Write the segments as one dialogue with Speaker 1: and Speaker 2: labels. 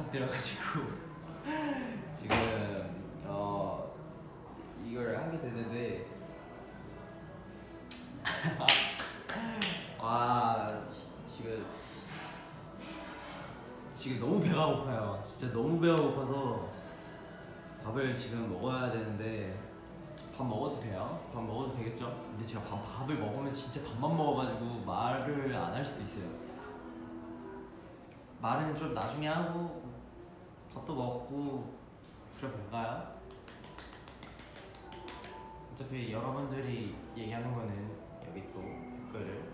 Speaker 1: 부탁드려가지고 지금 어 이걸 하게 됐는데 와 지- 지금 지금 너무 배가 고파요. 진짜 너무 배가 고파서 밥을 지금 먹어야 되는데 밥 먹어도 돼요? 밥 먹어도 되겠죠? 근데 제가 밥, 밥을 먹으면 진짜 밥만 먹어가지고 말을 안 할 수도 있어요. 말은 좀 나중에 하고 밥도 먹고 그래 볼까요? 어차피 여러분들이 얘기하는 거는 여기 또 댓글을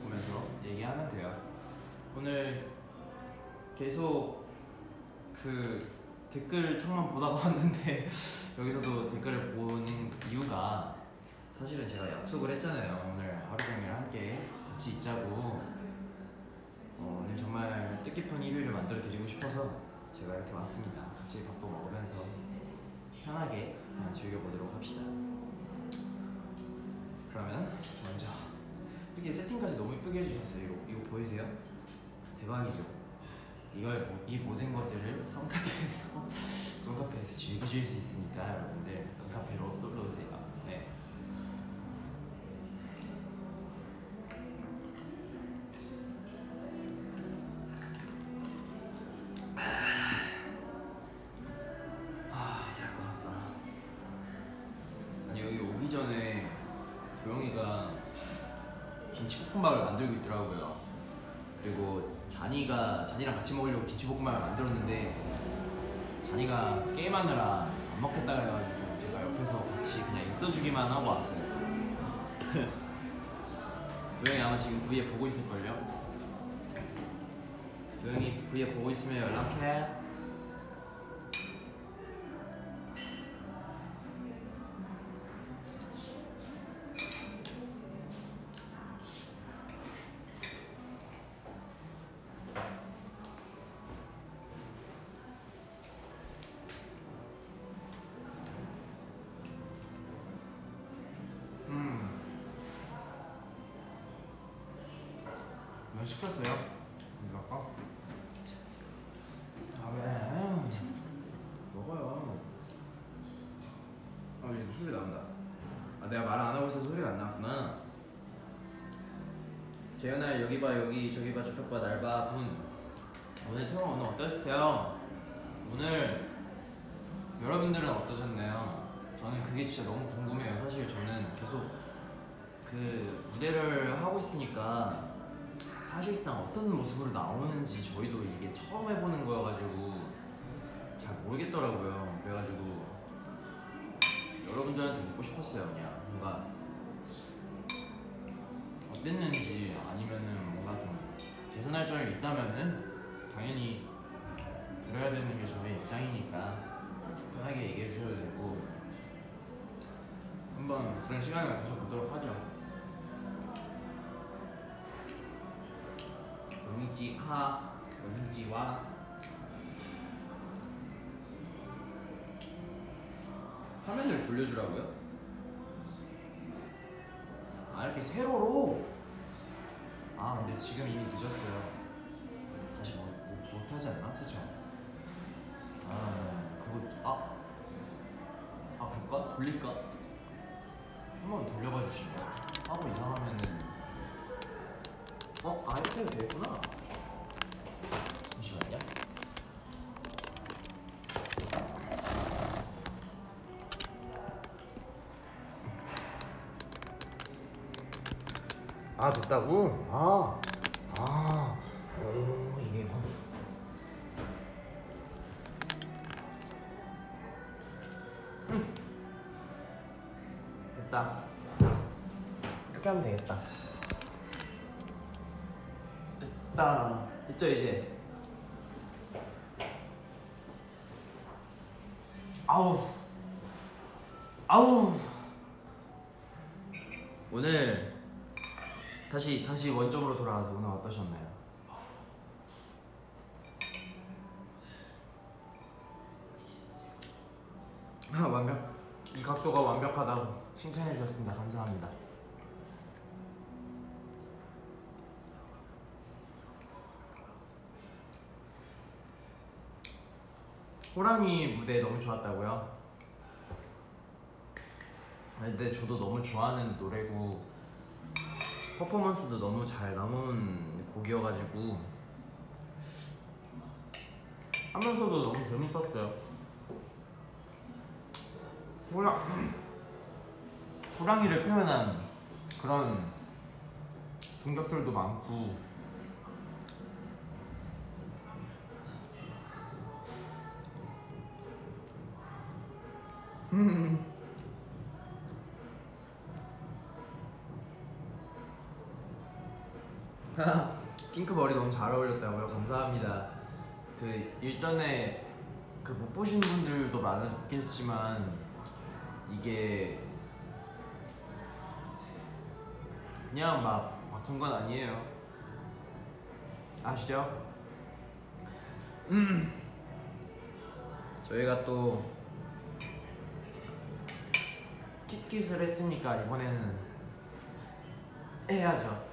Speaker 1: 보면서 얘기하면 돼요. 오늘 계속 그 댓글 창만 보다가 왔는데 여기서도 댓글을 보는 이유가 사실은 제가 약속을 했잖아요. 오늘 하루 종일 함께 같이 있자고. 어, 오늘 정말 뜻깊은 일요일을 만들어 드리고 싶어서 제가 이렇게 왔습니다. 같이 밥도 먹으면서 편하게 그냥 즐겨보도록 합시다. 그러면 먼저 이렇게 세팅까지 너무 이쁘게 해주셨어요. 이거, 이거 보이세요? 대박이죠? 이걸 모- 이 모든 것들을 썬카페에서 썬카페에서 즐기실 수 있으니까 여러분들 썬카페로 놀러 오세요. 만들고 있더라고요. 그리고 잔이가 잔이랑 같이 먹으려고 김치볶음밥을 만들었는데 잔이가 게임하느라 안 먹겠다 그래가지고 제가 옆에서 같이 그냥 있어주기만 하고 왔어요. 도영이 아마 지금 V에 보고 있을걸요? 도영이 V에 보고 있으면 연락해. 재현아 여기 봐 여기 저기 봐 저쪽 봐 날 봐 분. 오늘 태영 오늘 어떠셨어요? 오늘 여러분들은 어떠셨나요? 저는 그게 진짜 너무 궁금해요. 사실 저는 계속 그 무대를 하고 있으니까 사실상 어떤 모습으로 나오는지 저희도 이게 처음 해보는 거여가지고 잘 모르겠더라고요. 그래가지고 여러분들한테 묻고 싶었어요. 그냥 뭔가 어땠는지 아니면은 뭔가 좀 개선할 점이 있다면은 당연히 들어야 되는 게 저의 입장이니까 편하게 얘기해 주셔도 되고 한번 그런 시간을 가져보도록 하죠. 용이지하, 용이지와 화면을 돌려주라고요? 아 이렇게 세로로? 아 근데 지금 이미 늦었어요. 다시 못, 못, 못 하지 않나? 그죠? 아 그거 아, 아 그럴까? 돌릴까? 한번 돌려봐 주시면 하고 이상하면은 어? 아 이렇게 되겠구나 잠시만요 아 됐다고? 아, 아, 오 이게 뭐 음. 됐다 이렇게 하면 되겠다 됐다. 됐죠 이제. 아우. 아우. 오늘 다시 다시 원점으로 돌아가서 오늘 어떠셨나요? 아, 완벽. 이 각도가 완벽하다고 칭찬해 주셨습니다. 감사합니다. 호랑이 무대 너무 좋았다고요? 아, 근데 저도 너무 좋아하는 노래고 퍼포먼스도 너무 잘 나온 곡이어가지고 하면서도 너무 재밌었어요. 호랑 호랑이를 표현한 그런 동작들도 많고 음. 핑크 머리 너무 잘 어울렸다고요? 감사합니다. 그 일전에 그 못 보신 분들도 많았겠지만 이게 그냥 막 바꾼 건 아니에요. 아시죠? 음. 저희가 또 Kick It을 했으니까 이번에는 해야죠.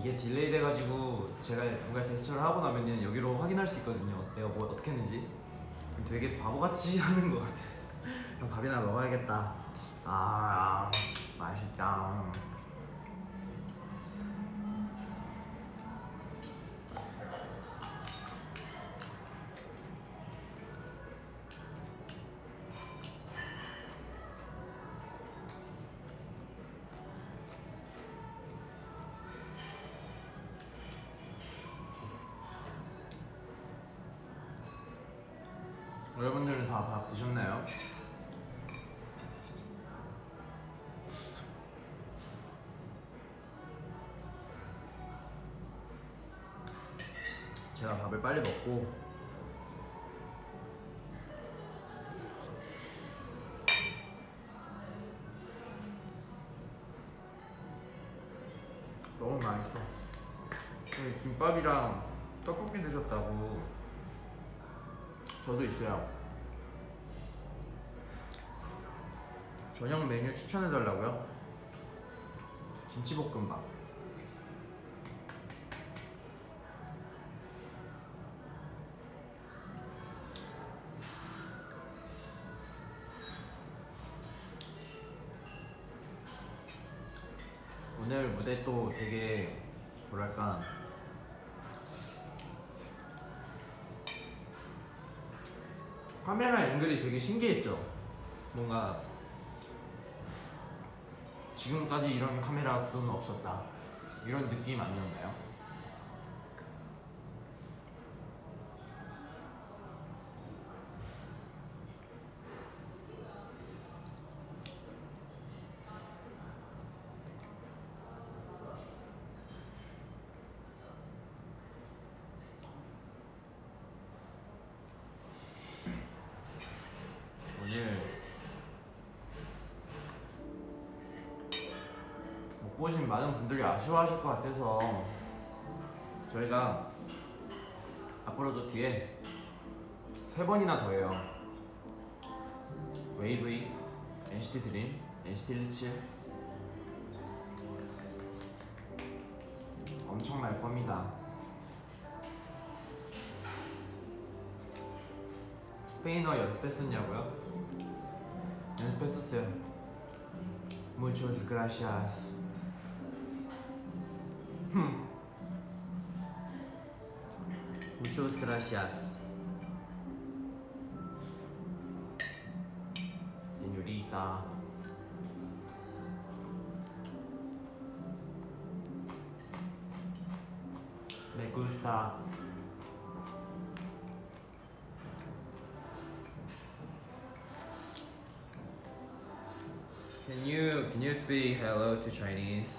Speaker 1: 이게 delay 돼가지고 제가 뭔가 제스처를 하고 나면은 여기로 확인할 수 있거든요. 내가 뭐 어떻게 했는지. 되게 바보같이 하는 것 같아. 그럼 밥이나 먹어야겠다. 아, 맛있다. 여러분들은 다 밥 드셨나요? 제가 밥을 빨리 먹고 너무 맛있어. 김밥이랑 떡볶이 드셨다고 저도 있어요. 저녁 메뉴 추천해 달라고요? 김치볶음밥. 오늘 무대 또 되게 뭐랄까 카메라 앵글이 되게 신기했죠. 뭔가 지금까지 이런 카메라 구도는 없었다. 이런 느낌 아니었나요? 아쉬워하실 것 같아서 저희가 앞으로도 뒤에 세 번이나 더 해요. 웨이브이, NCT 드림, NCT 127 엄청 날 겁니다. 스페인어 연습했었냐고요? 연습했었어요. Muchos gracias. gracias. Señorita. Me gusta. Can you can you speak hello to Chinese?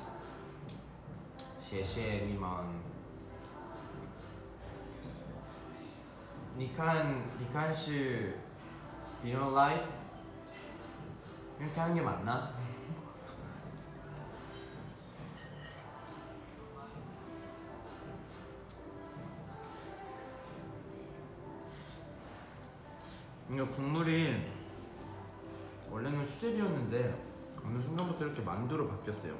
Speaker 1: 谢谢你们。 你看你看是 You know like 이렇게 하는 게 맞나? 이거 국물이 원래는 수제비였는데 어느 순간부터 이렇게 만두로 바뀌었어요.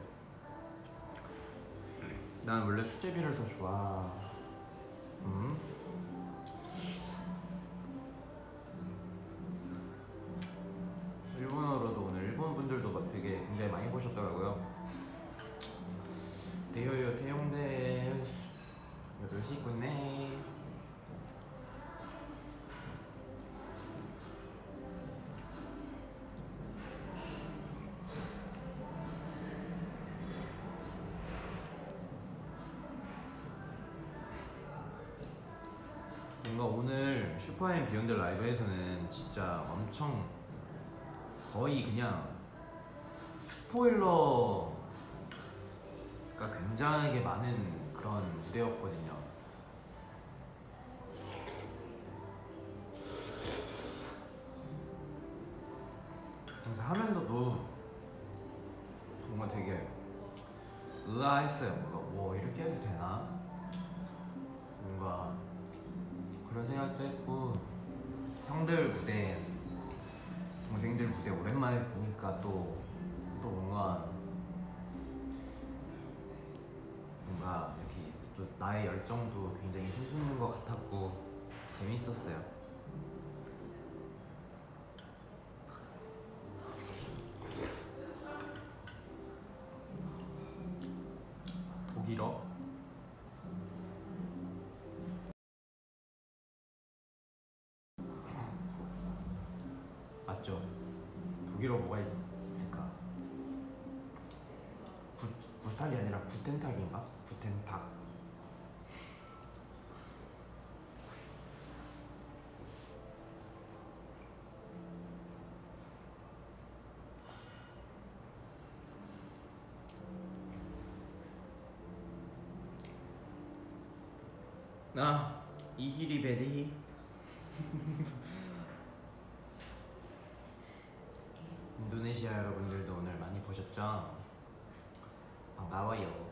Speaker 1: 난 원래 수제비를 더 좋아. 음. 슈퍼엠 비욘드 라이브에서는 진짜 엄청 거의 그냥 스포일러가 굉장하게 많은 그런 무대였거든요. 맞죠? 독일어 뭐가 있을까? 구, 구스탁이 아니라 구텐탁인가? 구텐탁 아 이히리 베리 인 도네시아 여러분들도 오늘 많이 보셨죠? 반가워요.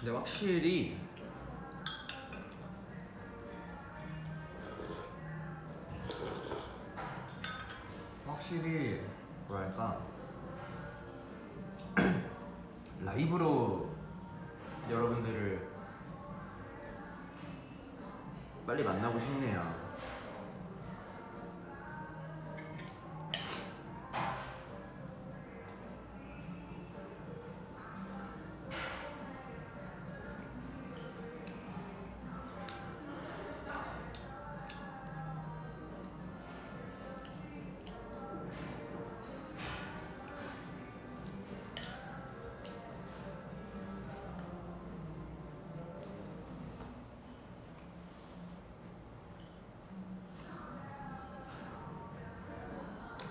Speaker 1: 근데 확실히 확실히 뭐랄까 라이브로 여러분들을 빨리 만나고 싶네요.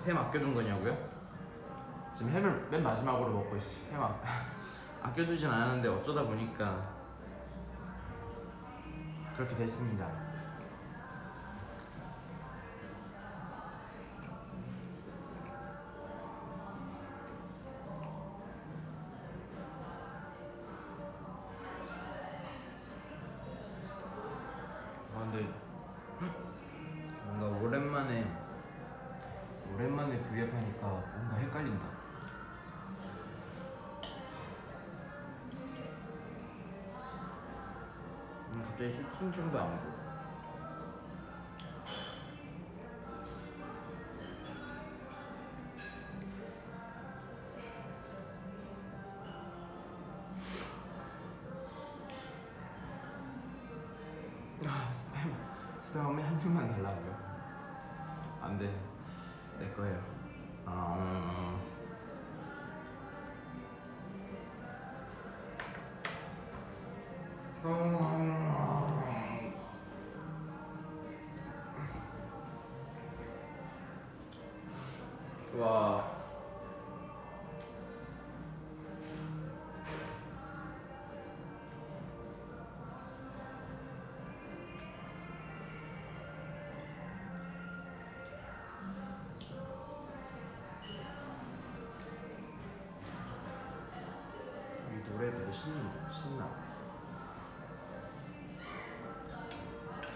Speaker 1: 햄 아껴둔 거냐고요? 지금 햄을 맨 마지막으로 먹고 있어요. 햄 아, 아껴두진 않았는데 어쩌다 보니까 그렇게 됐습니다. 갑자기 슈팅 중도 안 보고.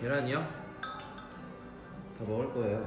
Speaker 1: 계란이요? 다 먹을 거예요.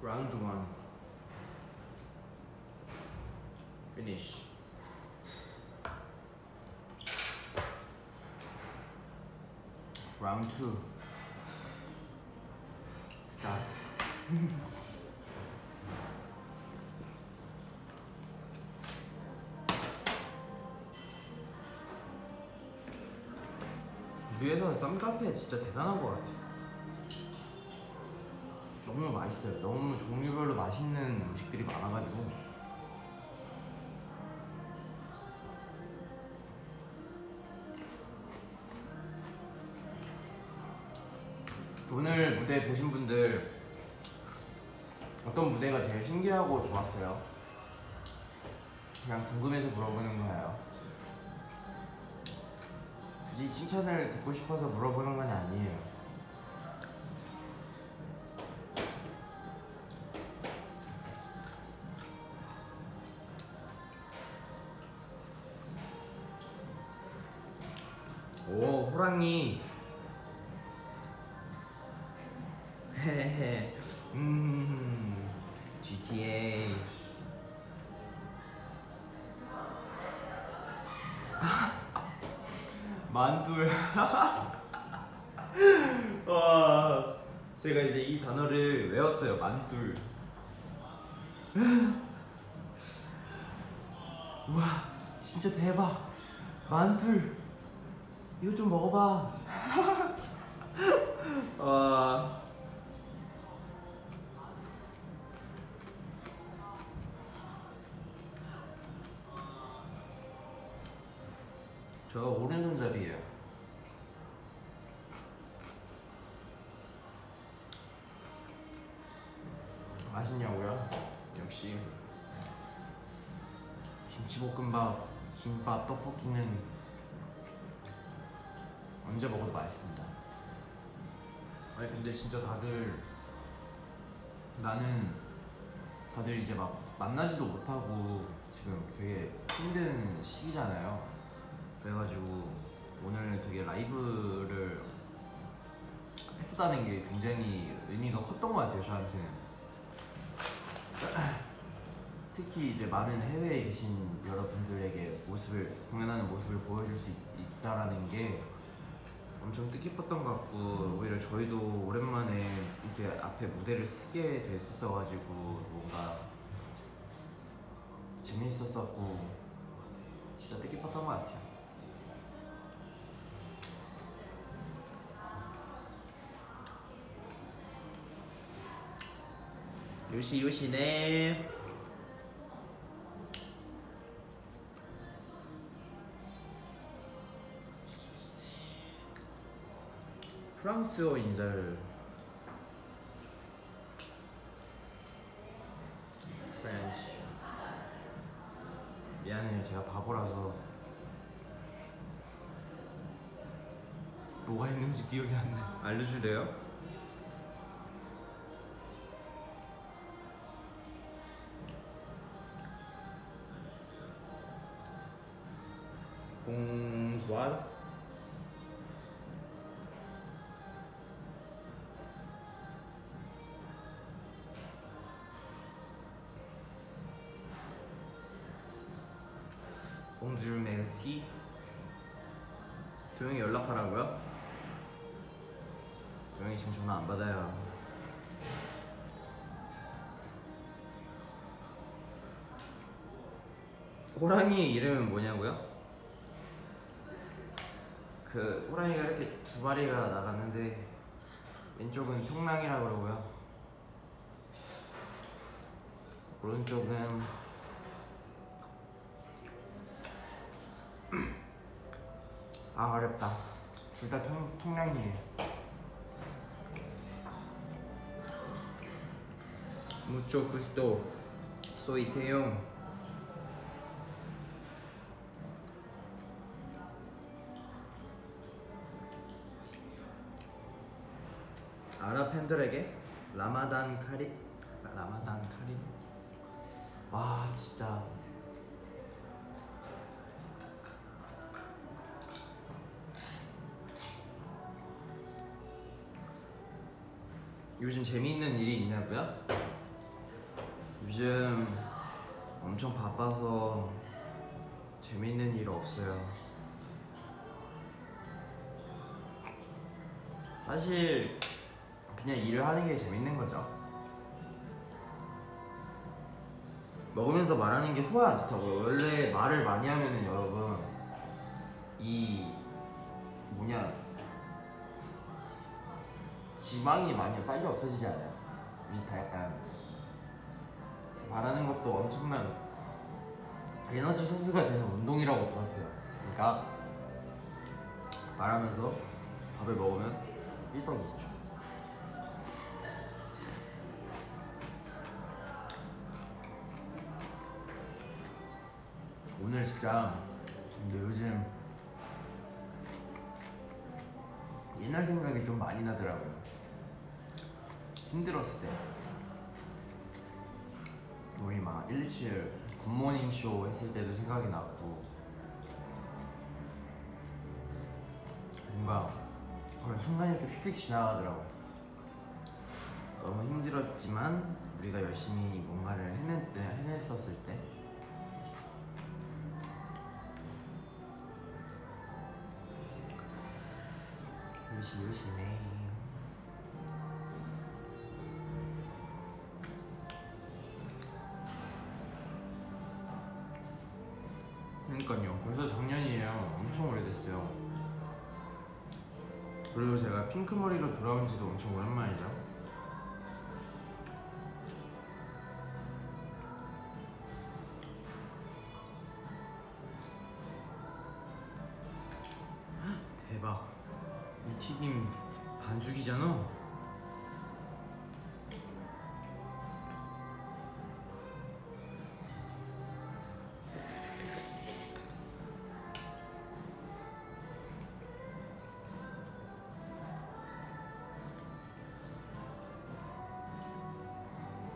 Speaker 1: Round one. Finish. Round two. Start. 위에서 쌈카페 진짜 대단한 것 같아. 너무 맛있어요. 너무 종류별로 맛있는 음식들이 많아가지고. 오늘 무대 보신 분들 어떤 무대가 제일 신기하고 좋았어요? 그냥 궁금해서 물어보는 거예요. 굳이 칭찬을 듣고 싶어서 물어보는 건 아니에요. 헤헤. 음 GTA 만둘 와 제가 이제 이 단어를 외웠어요 만둘. 우와 진짜 대박. 만둘 이거 좀 먹어봐. 근데 진짜 다들 나는 다들 이제 막 만나지도 못하고 지금 되게 힘든 시기잖아요. 그래가지고 오늘 되게 라이브를 했었다는 게 굉장히 의미가 컸던 것 같아요 저한테는. 특히 이제 많은 해외에 계신 여러분들에게 모습을 공연하는 모습을 보여줄 수 있, 있다라는 게 엄청 뜻깊었던 것 같고 오히려 저희도 오랜만에 이렇게 앞에 무대를 쓰게 됐었어가지고 뭔가 재밌었었고 진짜 뜻깊었던 것 같아요. 요시 요시네. 프랑스어 인사를. French. 미안해요. 제가 바보라서. 뭐가 있는지 기억이 안 나요 알려줄래요? 호랑이 이름은 뭐냐고요? 그 호랑이가 이렇게 두 마리가 나갔는데 왼쪽은 통랑이라 그러고요. 오른쪽은 아 어렵다. 둘 다 통랑이에요. Mucho gusto. Soy 태용. 아랍 팬들에게 라마단 카리 라마단 카리 와 진짜 요즘 재미있는 일이 있냐고요? 요즘 엄청 바빠서 재미있는 일 없어요. 사실 그냥 일을 하는 게 재밌는 거죠. 먹으면서 말하는 게 소화 안 좋다고요. 원래 말을 많이 하면은 여러분 이 뭐냐 지방이 많이 빨리 없어지지 않아요? 이다 약간 말하는 것도 엄청난 에너지 소비가 되는 운동이라고 들었어요. 그러니까 말하면서 밥을 먹으면 일석이조. 오늘 진짜 근데 요즘 옛날 생각이 좀 많이 나더라고요. 힘들었을 때 우리 막 127 굿모닝 쇼 했을 때도 생각이 났고 뭔가 그런 순간이 이렇게 휙휙 지나가더라고요. 너무 힘들었지만 우리가 열심히 뭔가를 해냈, 해냈었을 때 요시 요시네 그러니까요. 벌써 작년이에요. 엄청 오래됐어요. 그리고 제가 핑크 머리로 돌아온 지도 엄청 오랜만이죠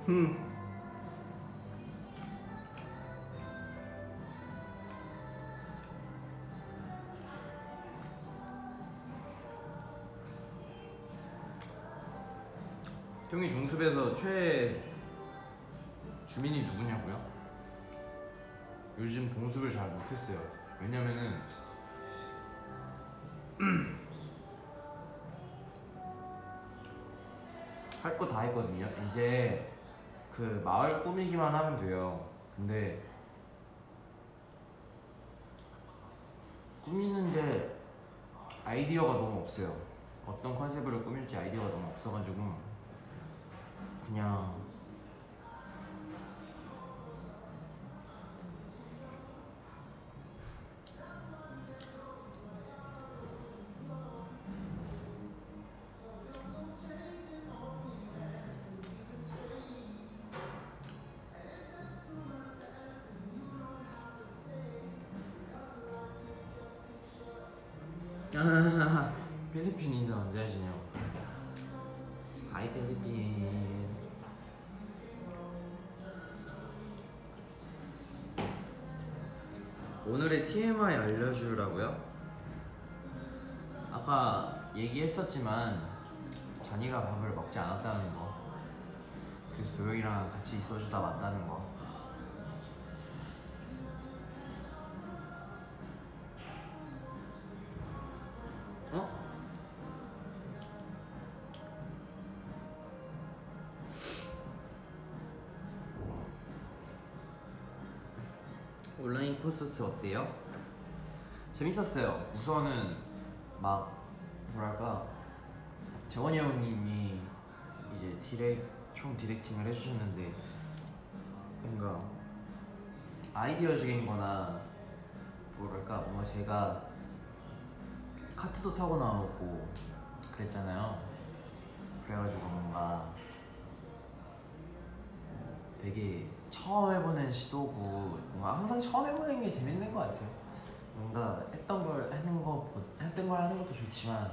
Speaker 1: 음. 형이 중숲에서 최애 주민이 누구냐고요? 요즘 봉숲을 잘 못했어요. 왜냐면은 할 거 다 했거든요. 이제 그 마을 꾸미기만 하면 돼요. 근데 꾸미는데 아이디어가 너무 없어요. 어떤 컨셉으로 꾸밀지 아이디어가 너무 없어가지고 그냥 언제 하시냐고. 하이 필리핀. 오늘의 TMI 알려주라고요? 아까 얘기했었지만 잔이가 밥을 먹지 않았다는 거. 그래서 도영이랑 같이 있어주다 만나는 거. 콘서트 어때요? 재밌었어요. 우선은 막 뭐랄까 재원이 형님이 이제 디렉 총 디렉팅을 해주셨는데 뭔가 아이디어적인거나 뭐랄까 뭔가 제가 카트도 타고 나오고 그랬잖아요. 그래가지고 뭔가 되게 처음 해보는 시도고 뭔가 항상 처음 해보는 게 재밌는 것 같아요. 뭔가 했던 걸 하는 거 했던 걸 하는 것도 좋지만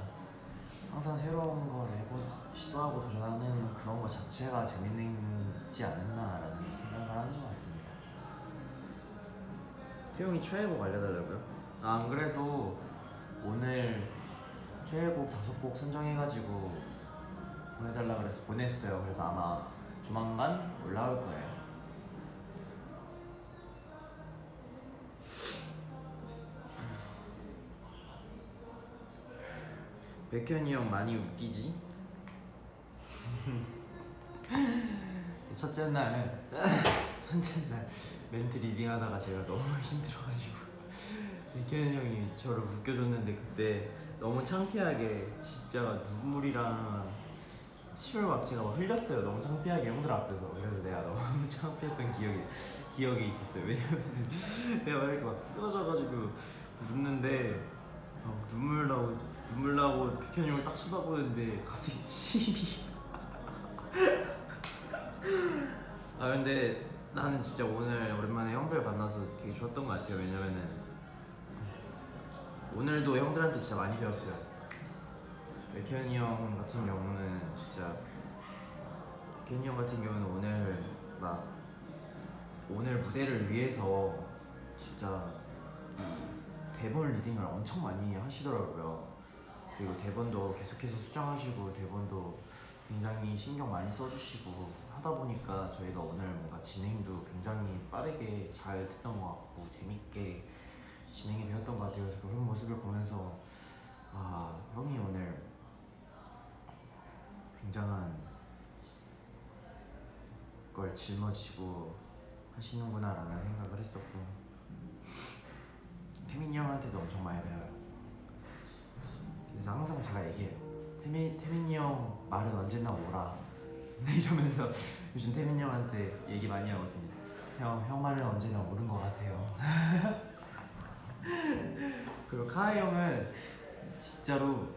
Speaker 1: 항상 새로운 걸 해보 시도하고 도전하는 그런 것 자체가 재밌지 않았나라는 생각을 하는 것 같습니다. 태용이 최애곡 알려달라고요? 아, 안 그래도 오늘 최애곡 다섯 곡 선정해가지고 보내달라 그래서 보냈어요. 그래서 아마 조만간 올라올 거예요. 백현이 형 많이 웃기지? 첫째 날 첫째 날 멘트 리딩하다가 제가 너무 힘들어가지고 백현이 형이 저를 웃겨줬는데 그때 너무 창피하게 진짜 눈물이랑 침을 막 제가 막 흘렸어요. 너무 창피하게 형들 앞에서 그래서 내가 너무 창피했던 기억이 기억이 있었어요. 왜냐면 내가 막 이렇게 막 쓰러져가지고 웃는데 막 눈물 나고 눈물 나고 백현이 형을 딱 쳐다보는데 갑자기 침이 아 근데 나는 진짜 오늘 오랜만에 형들 만나서 되게 좋았던 것 같아요. 왜냐면은 오늘도 형들한테 진짜 많이 배웠어요. 백현이 형 같은 경우는 진짜 백현이 형 같은 경우는 오늘 막 오늘 무대를 위해서 진짜 이 대본 리딩을 엄청 많이 하시더라고요. 그리고 대본도 계속해서 수정하시고 대본도 굉장히 신경 많이 써주시고 하다 보니까 저희가 오늘 뭔가 진행도 굉장히 빠르게 잘 됐던 것 같고 재밌게 진행이 되었던 것 같아요. 그래서 그런 모습을 보면서 아 형이 오늘 굉장한 걸 짊어지고 하시는구나라는 생각을 했었고 태민이 형한테도 엄청 많이 배워요. 그래서 항상 제가 얘기해요. 태민, 태민이 형 말은 언제나 오라. 이러면서 요즘 태민이 형한테 얘기 많이 하거든요. 형, 형 말은 언제나 옳은 것 같아요. 그리고 카이 형은 진짜로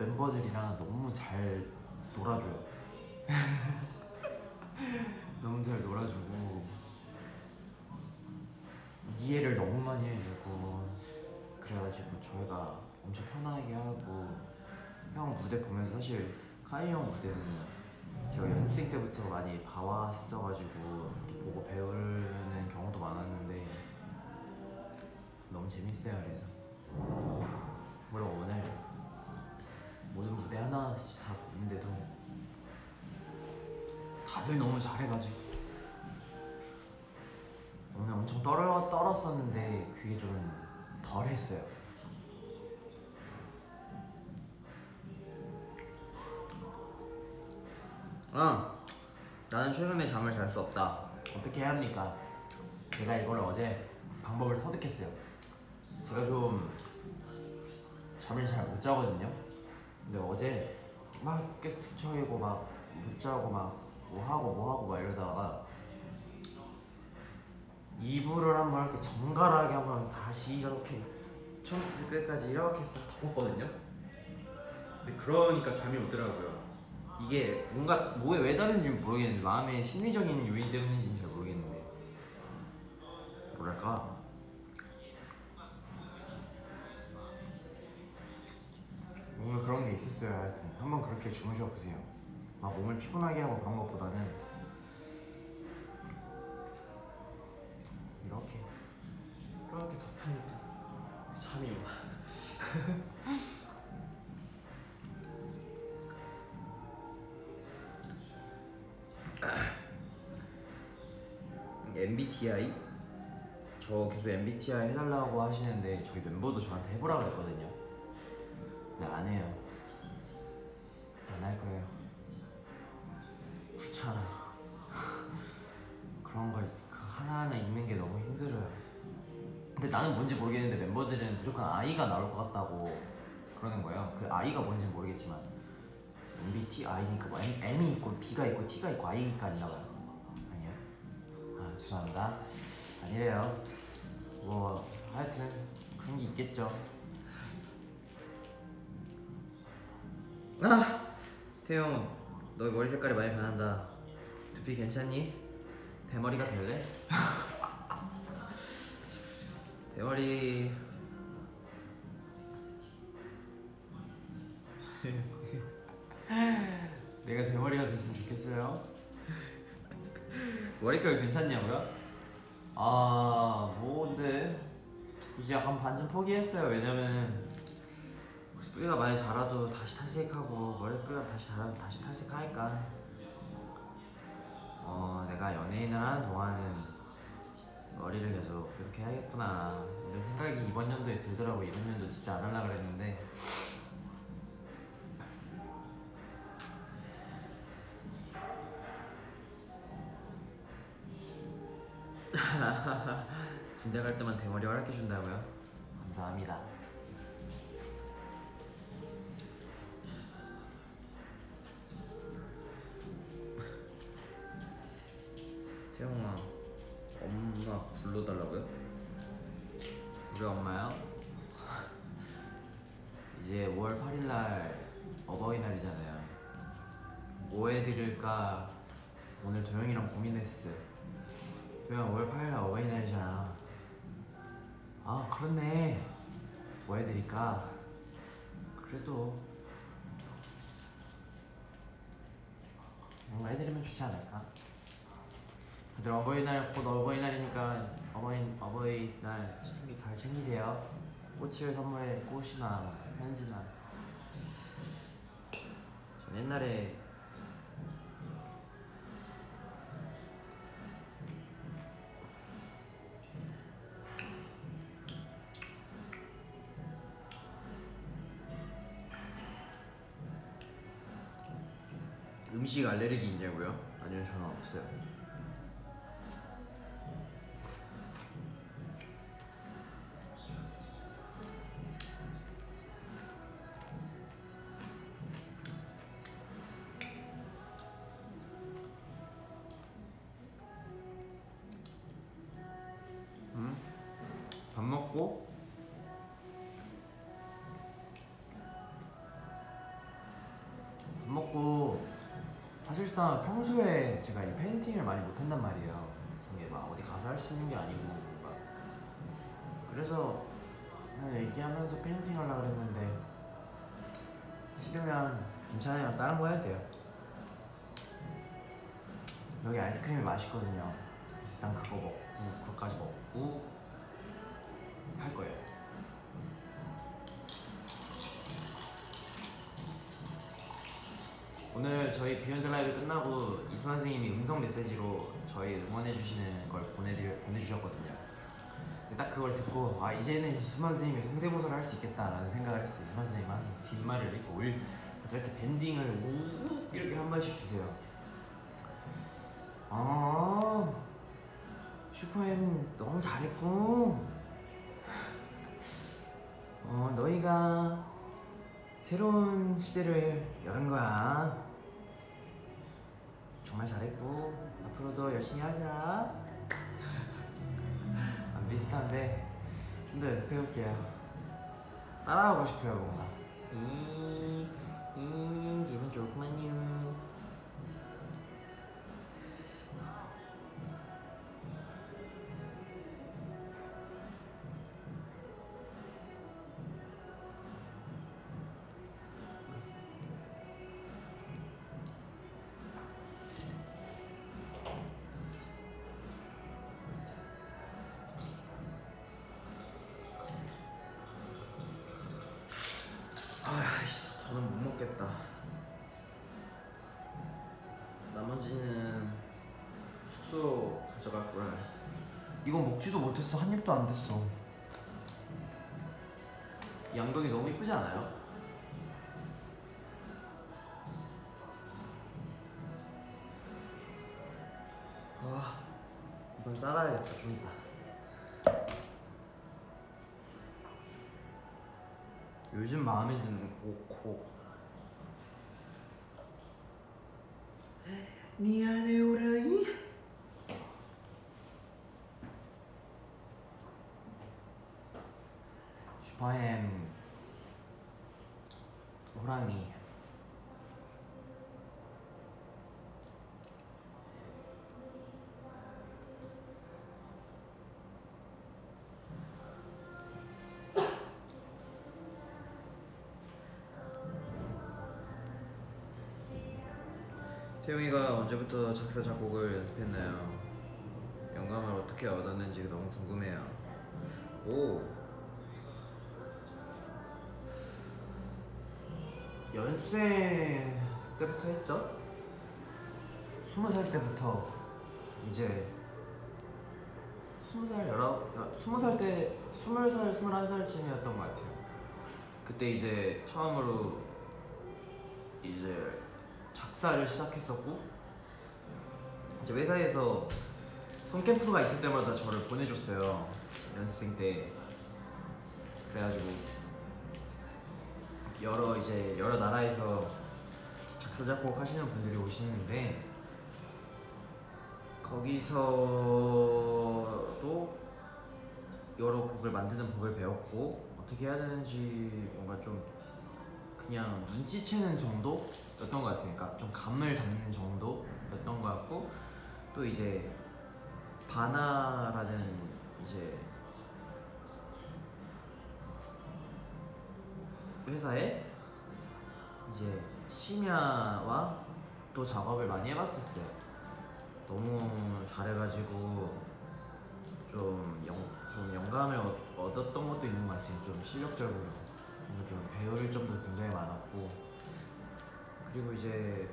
Speaker 1: 멤버들이랑 너무 잘 놀아줘요. 너무 잘 놀아주고 이해를 너무 많이 해주고 그래가지고 저희가 엄청 편하게 하고 형 무대 보면서 사실 카이 형 무대는 제가 연습생 때부터 많이 봐왔어가지고 보고 배우는 경우도 많았는데 너무 재밌어요 그래서. 물론 오늘 모든 무대 하나씩 다 보는데도 다들 너무 잘해가지고 오늘 엄청 떨어, 떨었었는데 그게 좀 덜했어요 아 나는 최근에 잠을 잘 수 없다 어떻게 해야 합니까? 제가 이걸 어제 방법을 터득했어요 제가 좀 잠을 잘 못 자거든요. 근데 어제 막 계속 뒤척이고 막 못 자고 막 뭐 하고 뭐 하고 막 이러다가 이불을 한번 이렇게 정갈하게 한번 다시 이렇게 처음부터 끝까지 이렇게 해서 덮었거든요. 근데 그러니까 잠이 오더라고요. 이게 뭔가 뭐에 왜 다른지 모르겠는데 마음의 심리적인 요인 때문인지는 잘 모르겠는데 뭐랄까 게 있었어요. 하여튼 한번 그렇게 주무셔 보세요. 막 몸을 피곤하게 하고 그런 것보다는 이렇게 이렇게 덮으니까 잠이 와. MBTI 저 계속 MBTI 해달라고 하시는데 저희 멤버도 저한테 해보라 그랬거든요. 근데 안 해요. 안 할 거예요. 귀찮아. 그런 걸그 하나하나 읽는 게 너무 힘들어요. 근데 나는 뭔지 모르겠는데 멤버들은 무조건 아이가 나올 것 같다고 그러는 거예요. 그 아이가 뭔지 모르겠지만 MBTI니까 뭐 M, M이 있고 B가 있고 T가 있고 I가 아닌가 봐요. 아니에요? 아 죄송합니다. 아니래요. 뭐 하여튼 그런 게 있겠죠. 아 태용 너 머리 색깔이 많이 변한다. 두피 괜찮니? 대머리가 될래? 대머리 내가 대머리가 됐으면 좋겠어요. 머리결 괜찮냐고요? 아, 뭐 근데 이제 약간 반쯤 포기했어요. 왜냐면 뿌리가 많이 자라도 다시 탈색하고 머리 뿌리가 다시 자라도 다시 탈색하니까 어 내가 연예인을 하는 동안은 머리를 계속 그렇게 해야겠구나 이런 생각이 이번 연도에 들더라고 이번 연도 진짜 안 하려고 그랬는데 군대 갈 때만 대머리 허락해 준다고요? 감사합니다. 태영아, 엄마 불러달라고요? 우리 엄마요? 이제 5월 8일날 어버이날이잖아요. 뭐 해드릴까 오늘 도영이랑 고민했어요. 도영 5월 8일날 어버이날이잖아. 아 그렇네. 뭐 해드릴까? 그래도 뭔가 해드리면 좋지 않을까? 다들 어버이날 곧 어버이날이니까 어버이 어버이날 챙기 잘 챙기세요. 꽃을 선물해 꽃이나 편지나. 전 옛날에 음식 알레르기 있냐고요? 아니요 저는 없어요. 사실상 평소에 제가 이 painting을 많이 못한단 말이에요. 이게 막 어디 가서 할 수 있는 게 아니고 뭔가 그래서 얘기하면서 painting 하려고 그랬는데 싫으면 괜찮아요. 다른 거 해도 돼요. 여기 아이스크림이 맛있거든요. 일단 그거 먹고 그거까지 먹고 할 거예요. 오늘 저희 비욘드 라이브 끝나고 이수만 선생님이 음성 메시지로 저희 응원해 주시는 걸 보내드려 보내주셨거든요. 딱 그걸 듣고 아 이제는 이수만 선생님이 성대모사를 할 수 있겠다라는 생각을 했어요. 이수만 선생님 항상 뒷말을 이렇게 올 이렇게 bending을 우 이렇게 한 번씩 주세요. 아 슈퍼맨 너무 잘했고 새로운 시대를 여는 거야. 정말 잘했고 앞으로도 열심히 하자. 안 비슷한데 좀 더 연습해 볼게요. 따라하고 싶어요 뭔가. 음, 음, 기분 좋구만요.
Speaker 2: 이건 먹지도 못했어 한 입도 안 됐어
Speaker 1: 양동이 너무 이쁘지 않아요? 아, 이건 싸가야겠다 좀 이따. 요즘 마음에 드는 오코. 미안해 오라이. 슈퍼햄 호랑이 태용이가 언제부터 작사 작곡을 연습했나요? 영감을 어떻게 얻었는지 너무 궁금해요. 오 연습생 때부터 했죠? 스무 살 때부터 이제 스무 살 열아홉 아, 스무 살 때 스물 살 스물한 살쯤이었던 것 같아요. 그때 이제 처음으로 이제 작사를 시작했었고 이제 회사에서 손캠프가 있을 때마다 저를 보내줬어요 연습생 때 그래가지고 여러 이제 여러 나라에서 작사 작곡 하시는 분들이 오시는데 거기서도 여러 곡을 만드는 법을 배웠고 어떻게 해야 되는지 뭔가 좀 그냥 눈치채는 정도였던 것 같아요. 그러니까 좀 감을 잡는 정도였던 것 같고 또 이제 바나라는 이제 회사에 이제 심야와 또 작업을 많이 해봤었어요. 너무 잘해가지고 좀, 영, 좀 영감을 얻, 얻었던 것도 있는 것 같아요. 좀 실력적으로 좀 배울 점도 굉장히 많았고 그리고 이제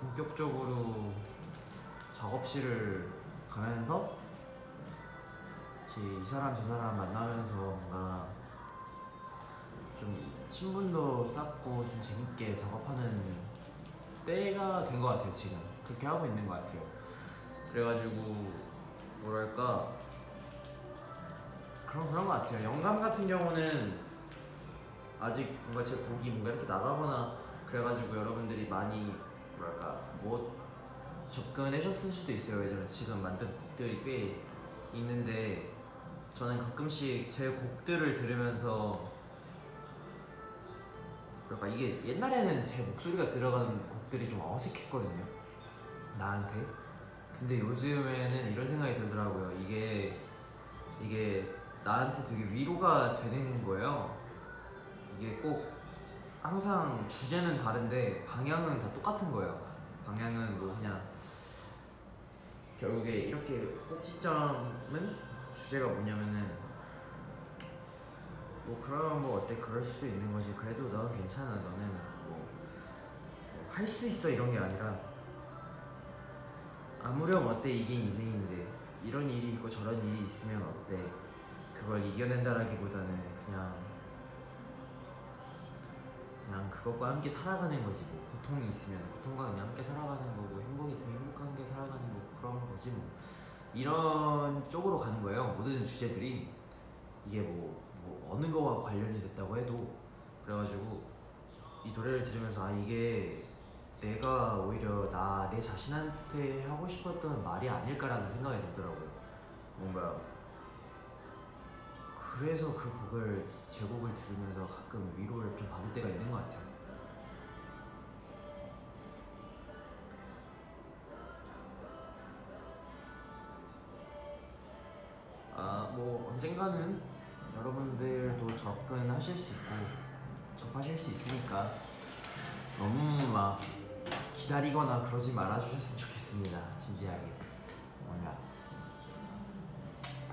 Speaker 1: 본격적으로 작업실을 가면서 이 사람 저 사람 만나면서 뭔가 좀 친분도 쌓고 좀 재밌게 작업하는 때가 된 것 같아요 지금. 그렇게 하고 있는 것 같아요. 그래가지고 뭐랄까 그런 그런 것 같아요. 영감 같은 경우는 아직 뭔가 제 곡이 뭔가 이렇게 나가거나 그래가지고 여러분들이 많이 뭐랄까 못 접근하셨을 수도 있어요. 왜냐면 지금 만든 곡들이 꽤 있는데 저는 가끔씩 제 곡들을 들으면서 그러니까 이게 옛날에는 제 목소리가 들어가는 곡들이 좀 어색했거든요. 나한테. 근데 요즘에는 이런 생각이 들더라고요. 이게 이게 나한테 되게 위로가 되는 거예요. 이게 꼭 항상 주제는 다른데 방향은 다 똑같은 거예요. 방향은 뭐 그냥 결국에 이렇게 꼭지점은 주제가 뭐냐면은 뭐 그러면 뭐 어때? 그럴 수도 있는 거지. 그래도 넌 괜찮아 너는. 뭐할 수 있어 이런 게 아니라. 아무렴 어때? 이게 인생인데. 이런 일이 있고 저런 일이 있으면 어때? 그걸 이겨낸다라기보다는 그냥 그냥 그것과 함께 살아가는 거지 뭐. 고통이 있으면. 고통과 그냥 함께 살아가는 거고 행복이 있으면 행복과 함께 살아가는 거고 그런 거지 뭐. 이런 쪽으로 가는 거예요 모든 주제들이. 이게 뭐, 뭐 어느 거와 관련이 됐다고 해도 그래가지고 이 노래를 들으면서 아 이게 내가 오히려 나 내 자신한테 하고 싶었던 말이 아닐까라는 생각이 들더라고요. 뭔가 그래서 그 곡을 제 곡을 들으면서 가끔 위로를 좀 받을 때가 있는 것 같아요. 아뭐 언젠가는 여러분들도 접근하실 수 있고 접하실 수 있으니까 너무 막 기다리거나 그러지 말아 주셨으면 좋겠습니다 진지하게 뭔가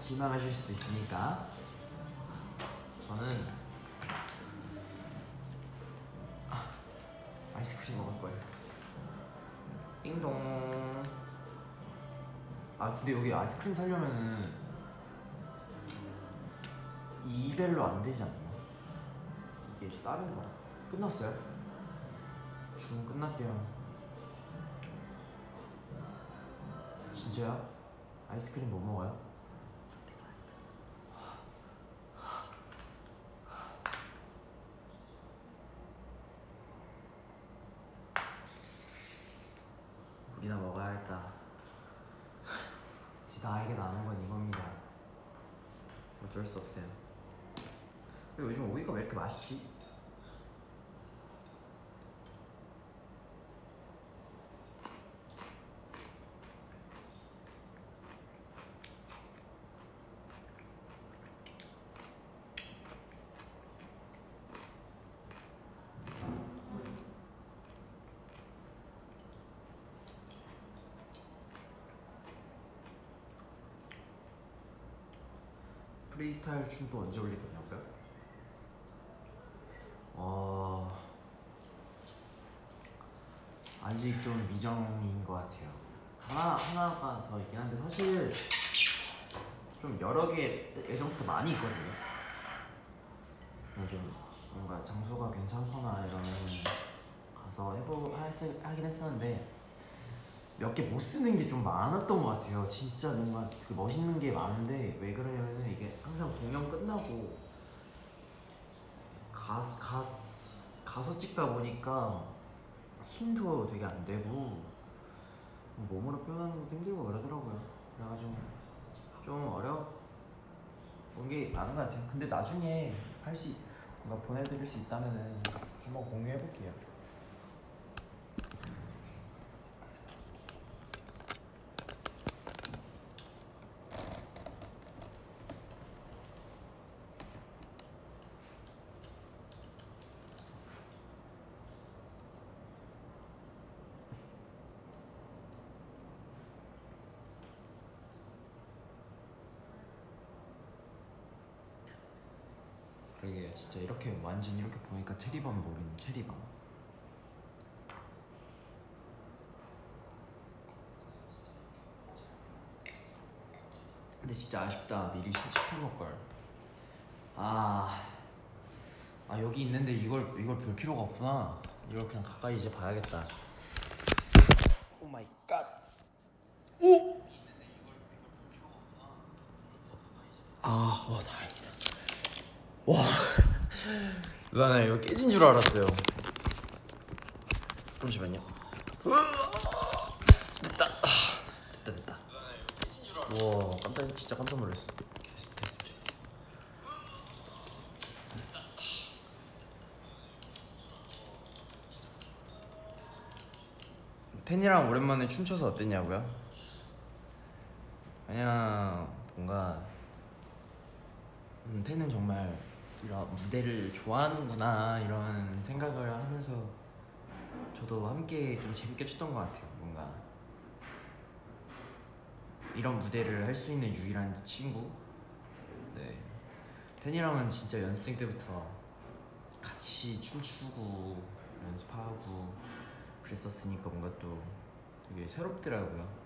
Speaker 1: 실망하실 수도 있으니까 저는
Speaker 2: 아이스크림 먹을 거예요. 띵동. 아 근데 여기 아이스크림 사려면은 이별로 안 되지 않나? 이게 다른 거 끝났어요? 주문 끝났대요. 진짜야? 아이스크림 못 먹어요? 물이나 먹어야겠다. 지 나에게 남은 건 이겁니다. 어쩔 수 없어요. 근데 요즘 오이가 왜 이렇게 맛있지? 프리스타일 춤도 언제 올릴 거냐고요? 어... 아직 좀 미정인 것 같아요. 하나 하나가 더 있긴 한데 사실 좀 여러 개 예정부터 많이 있거든요. 근데 좀 뭔가 장소가 괜찮거나 이러면 가서 해보 했, 하긴 했었는데 몇 개 못 쓰는 게 좀 많았던 것 같아요. 진짜 뭔가 그 멋있는 게 많은데 왜 그러냐면은 이게 항상 공연 끝나고 가, 가, 가서 찍다 보니까 힘도 되게 안 되고 몸으로 표현하는 것도 힘들고 그러더라고요. 그래가지고 좀 어려운 게 많은 것 같아요. 근데 나중에 할 수 뭔가 보내드릴 수 있다면은 한번 공유해 볼게요. 진짜 이렇게 완전 이렇게 보니까 Cherry Bomb 모르는 Cherry Bomb. 근데 진짜 아쉽다 미리 시- 시켜놓을 걸. 아, 아 여기 있는데 이걸 이걸 볼 필요가 없구나. 이걸 그냥 가까이 이제 봐야겠다. Oh my God. 오. 아, 와 다행이다. 와, 나 이거 깨진 줄 알았어요. 잠시만요. 됐다. 아, 됐다 됐다. 와, 깜짝 진짜 깜짝 놀랐어. 됐어 됐어 됐어. 텐이랑 오랜만에 춤춰서 어땠냐고요? 그냥 뭔가 음, 텐은 정말 이런 무대를 좋아하는구나 이런 생각을 하면서 저도 함께 좀 재밌게 췄던 것 같아요. 뭔가 이런 무대를 할 수 있는 유일한 친구. 네. 텐이랑은 진짜 연습생 때부터 같이 춤추고 연습하고 그랬었으니까 뭔가 또 되게 새롭더라고요.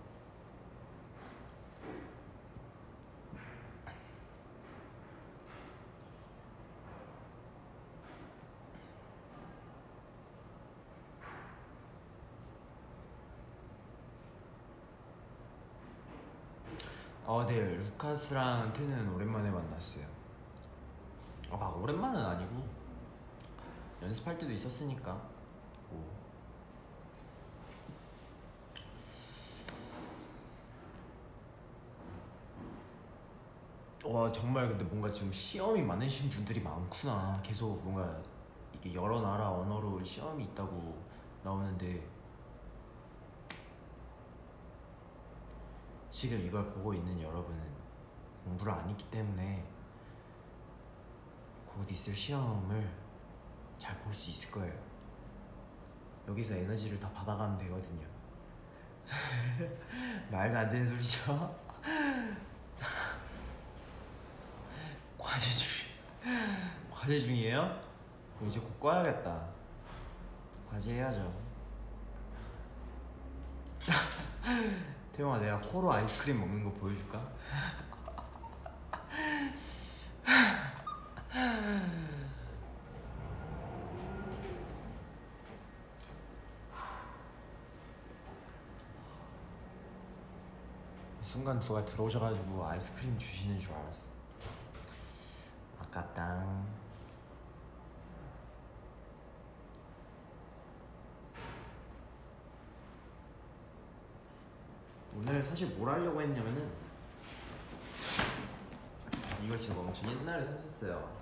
Speaker 2: 어, 네. 루카스랑 텐은 오랜만에 만났어요. 아, 오랜만은 아니고 연습할 때도 있었으니까. 뭐. 와 정말 근데 뭔가 지금 시험이 많으신 분들이 많구나. 계속 뭔가 이게 여러 나라 언어로 시험이 있다고 나오는데 지금 이걸 보고 있는 여러분은 공부를 안 했기 때문에 곧 있을 시험을 잘 볼 수 있을 거예요. 여기서 에너지를 다 받아가면 되거든요. 말도 안 되는 소리죠? 과제 중 과제 중이에요? 이제 곧 꺼야겠다. 과제 해야죠. 태용아 내가 코로 아이스크림 먹는 거 보여줄까? 순간 누가 들어오셔가지고 아이스크림 주시는 줄 알았어. 아깝다. 오늘 사실 뭘 하려고 했냐면은 이걸 제가 엄청 옛날에 샀었어요.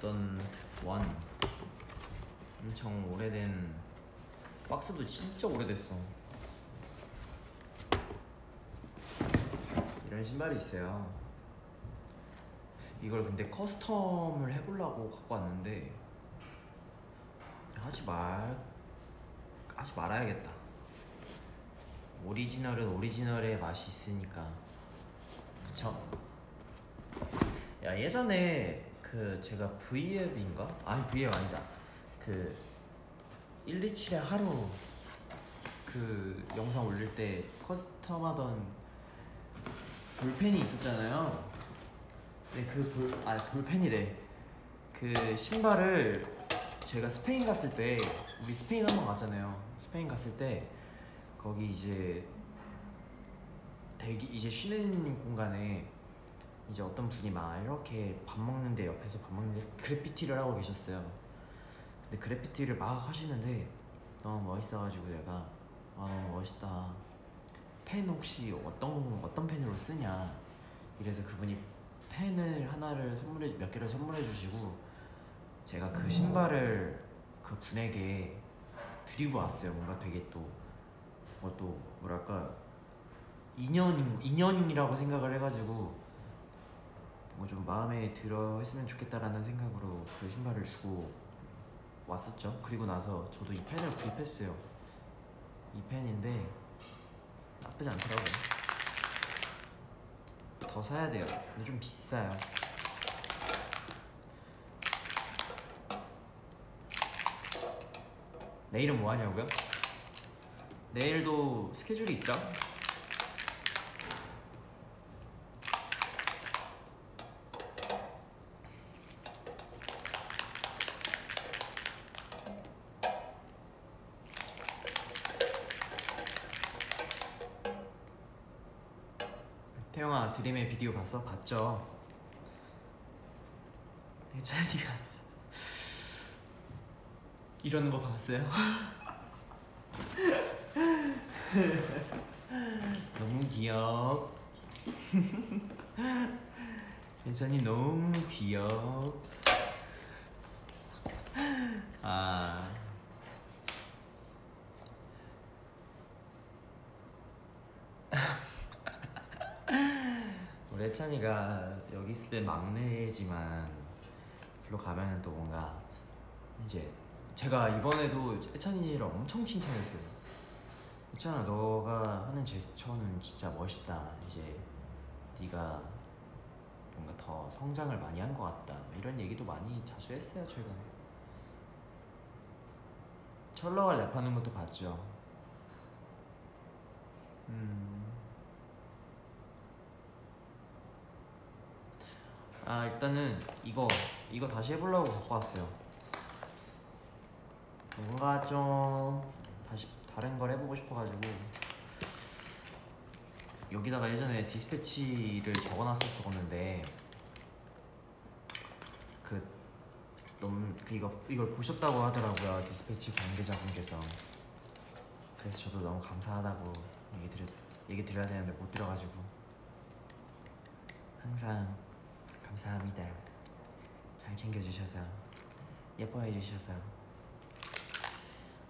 Speaker 2: 조던 원 엄청 오래된 박스도 진짜 오래됐어. 이런 신발이 있어요. 이걸 근데 커스텀을 해보려고 갖고 왔는데 하지 말 하지 말아야겠다. 오리지널은 오리지널의 맛이 있으니까. 그쵸? 야 예전에 그 제가 V앱인가? 아니 V앱 아니다. 그 127의 하루 그 영상 올릴 때 커스텀하던 볼펜이 있었잖아요. 근데 그 볼, 아 볼펜이래. 그 신발을 제가 스페인 갔을 때 우리 스페인 한 번 갔잖아요. 스페인 갔을 때 거기 이제 대기 이제 쉬는 공간에 이제 어떤 분이 막 이렇게 밥 먹는데 옆에서 밥 먹는데 그래피티를 하고 계셨어요. 근데 그래피티를 막 하시는데 너무 멋있어가지고 내가 아 너무 멋있다. 펜 혹시 어떤 어떤 펜으로 쓰냐? 이래서 그분이 펜을 하나를 선물해 몇 개를 선물해 주시고 제가 그 신발을 그 분에게 드리고 왔어요. 뭔가 되게 또뭐 또 뭐랄까 인연 인연이라고 생각을 해가지고 뭐 좀 마음에 들어 했으면 좋겠다라는 생각으로 그 신발을 주고 왔었죠. 그리고 나서 저도 이 펜을 구입했어요. 이 펜인데 나쁘지 않더라고요. 더 사야 돼요. 근데 좀 비싸요. 내일은 뭐 하냐고요? 내일도 스케줄이 있죠? 태영아 드림의 비디오 봤어? 봤죠? 혜찬이가 이러는 거 봤어요? 너무 귀여워. 혜찬이 너무 귀여워. 아. 우리 혜찬이가 여기 있을 때 막내지만 별로 가면은 또 뭔가 이제 제가 이번에도 혜찬이를 엄청 칭찬했어요. 혜찬아 너가 하는 제스처는 진짜 멋있다. 이제 네가 뭔가 더 성장을 많이 한 것 같다. 뭐 이런 얘기도 많이 자주 했어요 최근에. 철러가 랩하는 것도 봤죠. 음. 아 일단은 이거 이거 다시 해보려고 갖고 왔어요. 뭔가 좀 다른 걸 해보고 싶어가지고 여기다가 예전에 디스패치를 적어놨었었는데 그 너무 그 이거 이걸 보셨다고 하더라고요 디스패치 관계자분께서. 그래서 저도 너무 감사하다고 얘기 드려 얘기 드려야 되는데 못 드려가지고 항상 감사합니다. 잘 챙겨주셔서 예뻐해 주셔서.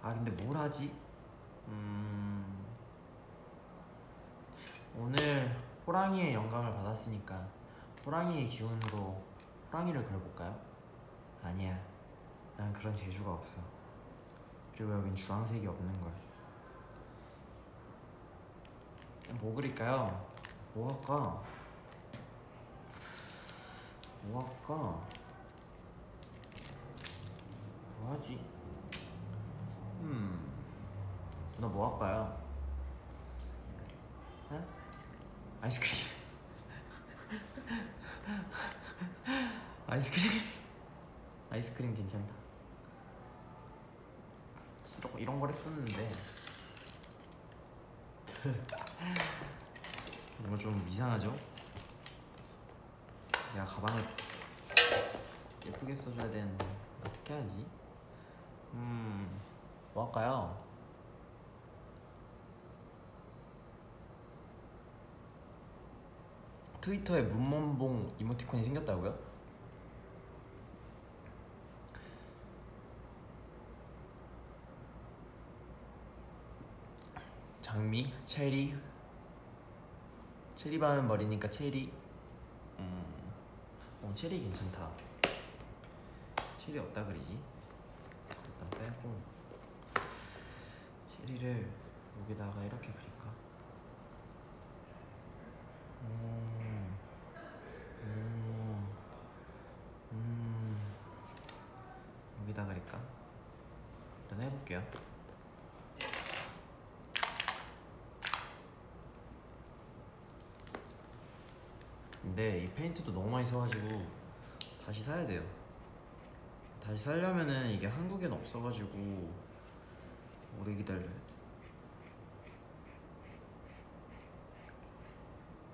Speaker 2: 아 근데 뭘 하지? 음 오늘 호랑이의 영감을 받았으니까 호랑이의 기운으로 호랑이를 그려볼까요? 아니야 난 그런 재주가 없어 그리고 여긴 주황색이 없는 걸. 뭐 그릴까요? 뭐 할까? 뭐 할까? 뭐뭐 하지? 음 누나 뭐 할까요? 에? 아이스크림 아이스크림 아이스크림 괜찮다 이런, 이런 걸 했었는데 이거 좀 이상하죠? 내가 가방을 예쁘게 써줘야 되는데 어떻게 하지? 음, 뭐 할까요? 트위터에 문mon봉 이모티콘이 생겼다고요? 장미, 체리 체리 바면 머리니까 체리 음, 어, 체리 괜찮다 체리 없다 그리지? 일단 빼고 체리를 여기다가 이렇게 그릴까? 음, 음, 여기다 그릴까? 일단 해볼게요. 근데 이 페인트도 너무 많이 써가지고 다시 사야 돼요. 다시 살려면은 이게 한국엔 없어가지고 오래 기다려야 돼.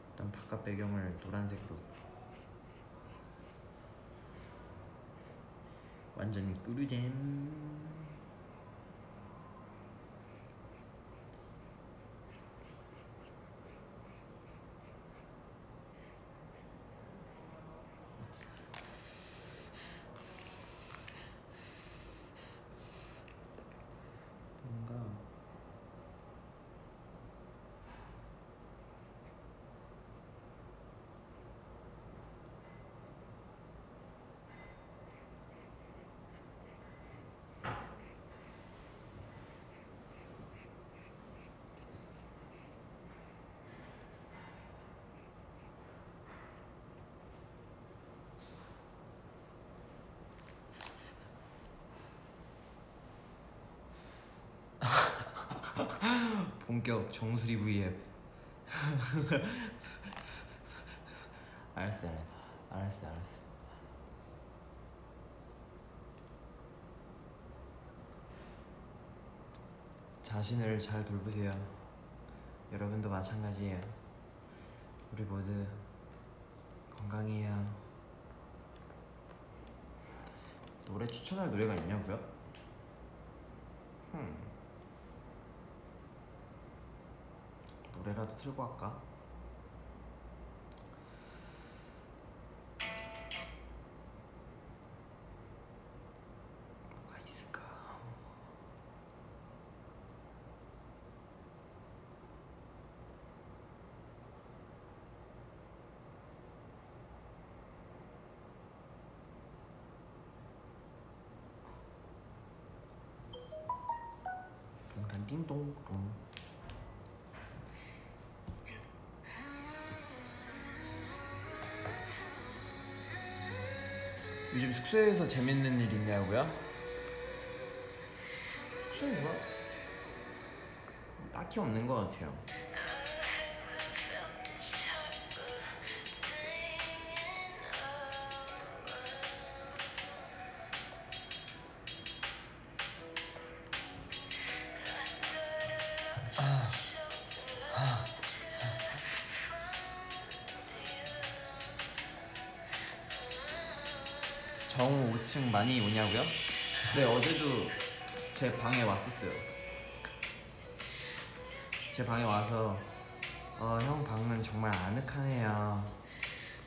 Speaker 2: 일단 바깥 배경을 노란색으로 완전 꿀잼 뭔가 본격 정수리 V앱. 알았어 알았어. 알았어 자신을 잘 돌보세요. 여러분도 마찬가지예요. 우리 모두 건강해요. 노래 추천할 노래가 있냐고요? 흠. 노래라도 틀고 할까? 요즘 숙소에서 재밌는 일 있냐고요? 숙소에서 딱히 없는 것 같아요. 정 5층 많이 오냐고요? 네 어제도 제 방에 왔었어요. 제 방에 와서 어, 형 방은 정말 아늑하네요.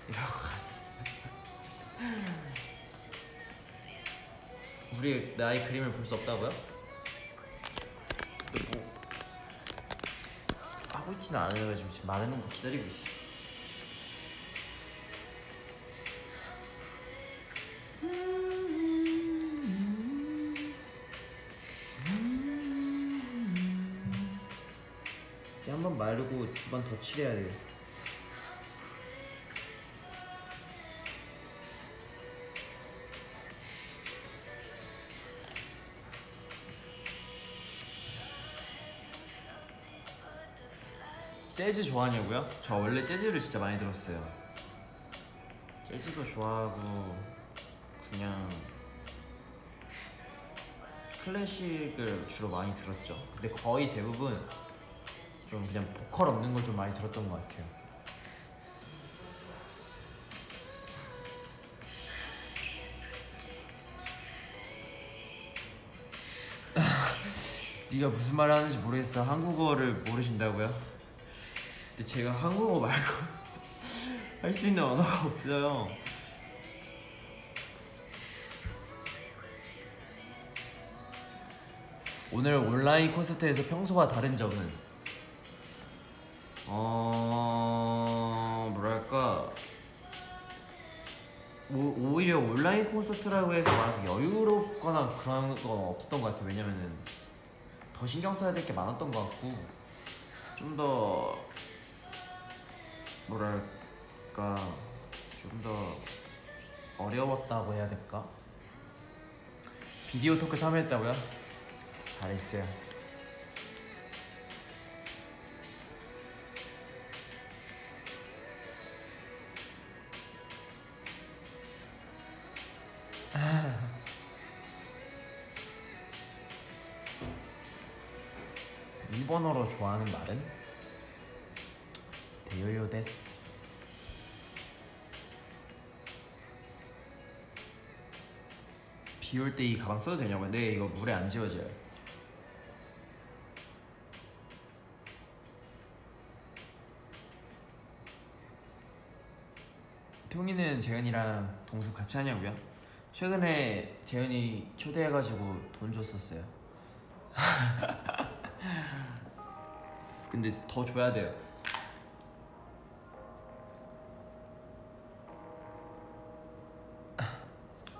Speaker 2: 이러고 갔어요. 우리 나이 그림을 볼 수 없다고요? 근데 뭐 하고 있지는 않아가지고 지금 말하는 거 기다리고 있어. 더 칠해야 돼. 재즈 좋아하냐고요? 저 원래 재즈를 진짜 많이 들었어요. 재즈도 좋아하고 그냥 클래식을 주로 많이 들었죠. 근데 거의 대부분 좀 그냥 보컬 없는 걸 좀 많이 들었던 것 같아요. 네가 무슨 말 하는지 모르겠어. 한국어를 모르신다고요? 근데 제가 한국어 말고 할 수 있는 언어가 없어요. 오늘 온라인 콘서트에서 평소와 다른 점은 어 뭐랄까 오, 오히려 온라인 콘서트라고 해서 막 여유롭거나 그런 건 없었던 것 같아요. 왜냐면은 더 신경 써야 될 게 많았던 것 같고 좀 더 뭐랄까 좀 더 어려웠다고 해야 될까? 비디오 토크 참여했다고요? 잘했어요. 일본어로 좋아하는 말은 데요요 데스. 비올 때 이 가방 써도 되냐고요? 네, 이거 물에 안 지워져요. 통이는 재현이랑 동수 같이 하냐고요? 최근에 재현이 초대해가지고 돈 줬었어요. 근데 더 줘야 돼요.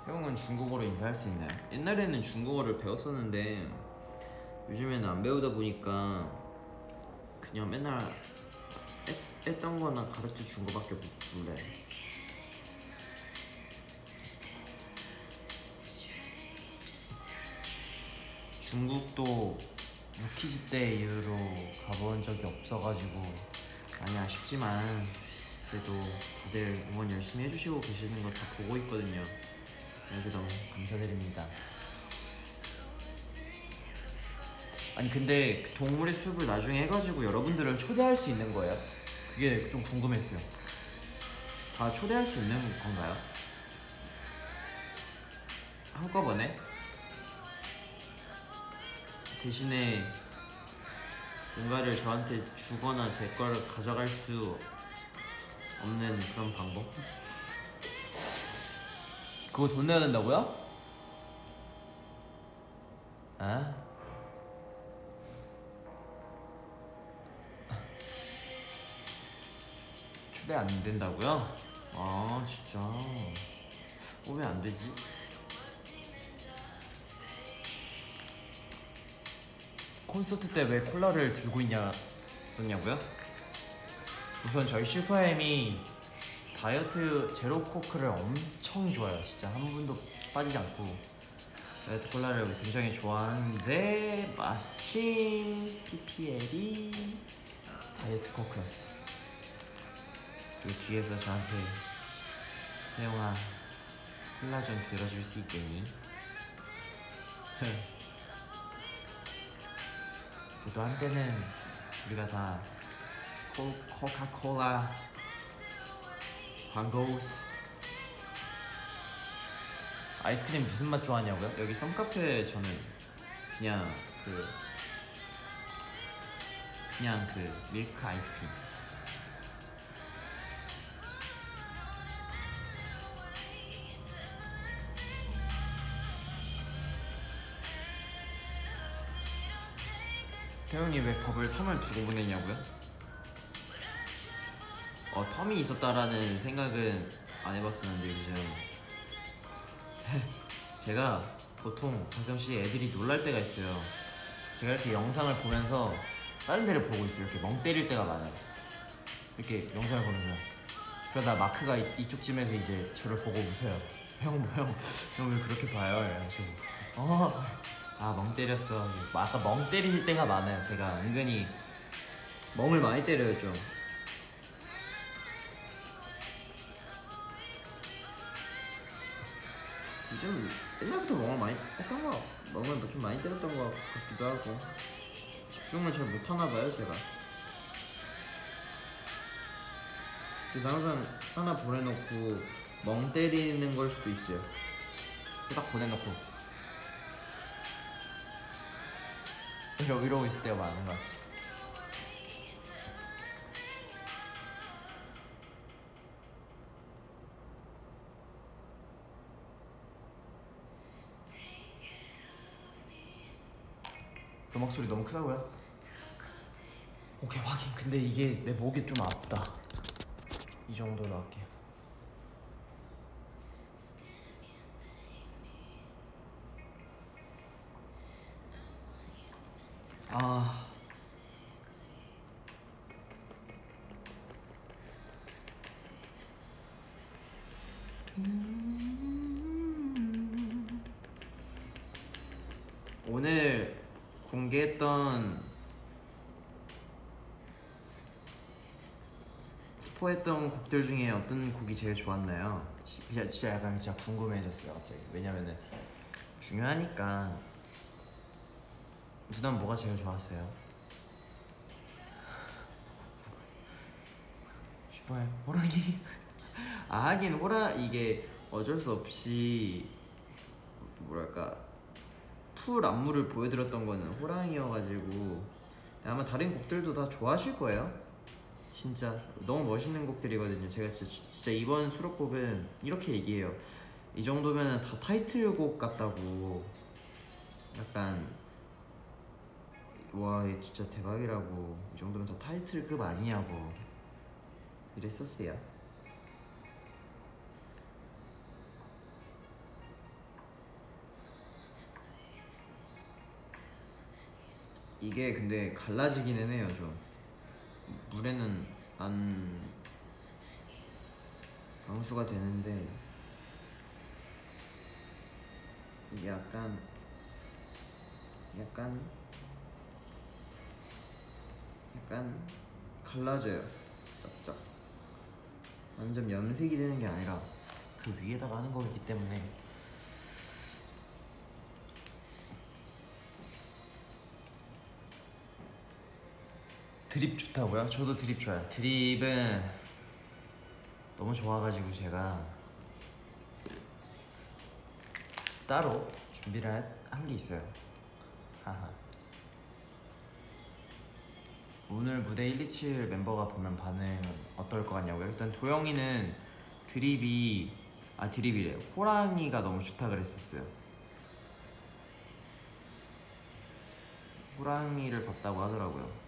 Speaker 2: 형은 중국어로 인사할 수 있나요? 옛날에는 중국어를 배웠었는데 요즘에는 안 배우다 보니까 그냥 맨날 애, 했던 거나 가르쳐 준 거밖에 몰라요. 중국도 루키즈 때 이후로 가본 적이 없어가지고 많이 아쉽지만 그래도 다들 응원 열심히 해주시고 계시는 거다 보고 있거든요. 그래서 너무 감사드립니다. 아니 근데 그 동물의 숲을 나중에 해가지고 여러분들을 초대할 수 있는 거예요? 그게 좀 궁금했어요. 다 초대할 수 있는 건가요? 한꺼번에? 대신에 뭔가를 저한테 주거나 제 거를 가져갈 수 없는 그런 방법? 그거 돈 내야 된다고요? 아? 초대 안 된다고요? 아 진짜 어, 왜안 되지? 콘서트 때 왜 콜라를 들고 있냐 썼냐고요? 우선 저희 슈퍼엠이 다이어트 제로 코크를 엄청 좋아해요. 진짜 한 분도 빠지지 않고 다이어트 콜라를 굉장히 좋아하는데 마침 PPL이 다이어트 코크였어. 그리고 뒤에서 저한테 혜영아 콜라 좀 들어줄 수 있겠니? 그래도 한때는 우리가 다 코, 코카콜라 광고스 아이스크림 무슨 맛 좋아하냐고요? 여기 썸카페 저는 그냥 그 그냥 그 밀크 아이스크림 태영이 왜 법을 텀을 두고 보내냐고요? 어 텀이 있었다라는 생각은 안 해봤었는데 요즘 제가 보통 가끔씩 애들이 놀랄 때가 있어요. 제가 이렇게 영상을 보면서 다른 데를 보고 있어요. 이렇게 멍 때릴 때가 많아요. 이렇게 영상을 보면서. 그러다 마크가 이, 이쪽쯤에서 이제 저를 보고 웃어요 형 형 형 왜 그렇게 봐요? 이래가지고 어 아 멍 때렸어 뭐 아까 멍 때릴 때가 많아요 제가 은근히 멍을 많이 때려요 좀. 요즘 옛날부터 멍을 많이 했던 거 멍을 뭐좀 많이 때렸던 것 같기도 하고 집중을 잘 못하나 봐요 제가. 그래서 항상 하나 보내놓고 멍 때리는 걸 수도 있어요. 딱 보내놓고 이러 이러고 있을 때가 많은 것 같아. 음악 소리 너무 크다고요? 오케이 확인. 근데 이게 내 목이 좀 아프다. 이 정도로 할게요. 아. 오늘 공개했던 스포했던 곡들 중에 어떤 곡이 제일 좋았나요? 진짜 약간 진짜 궁금해졌어요 갑자기 왜냐면은 중요하니까 누난 뭐가 제일 좋았어요? 슈퍼의 호랑이 아 하긴 호라 이게 어쩔 수 없이 뭐랄까 풀 안무를 보여드렸던 거는 호랑이여가지고 아마 다른 곡들도 다 좋아하실 거예요. 진짜 너무 멋있는 곡들이거든요. 제가 진짜, 진짜 이번 수록곡은 이렇게 얘기해요. 이 정도면 다 타이틀곡 같다고. 약간 와, 얘 진짜 대박이라고. 이 정도면 다 타이틀급 아니냐고. 이랬었어요. 이게 근데 갈라지기는 해요 좀 물에는 안 방수가 되는데 이게 약간 약간 약간 갈라져요 쫙쫙 완전 염색이 되는 게 아니라 그 위에다가 하는 거기 때문에 드립 좋다고요? 저도 드립 좋아요. 드립은 너무 좋아가지고 제가 따로 준비를 한 게 있어요. 하하. 오늘 무대 127 멤버가 보면 반응 어떨 것 같냐고요? 일단 도영이는 드립이 아 드립이래 호랑이가 너무 좋다 그랬었어요. 호랑이를 봤다고 하더라고요.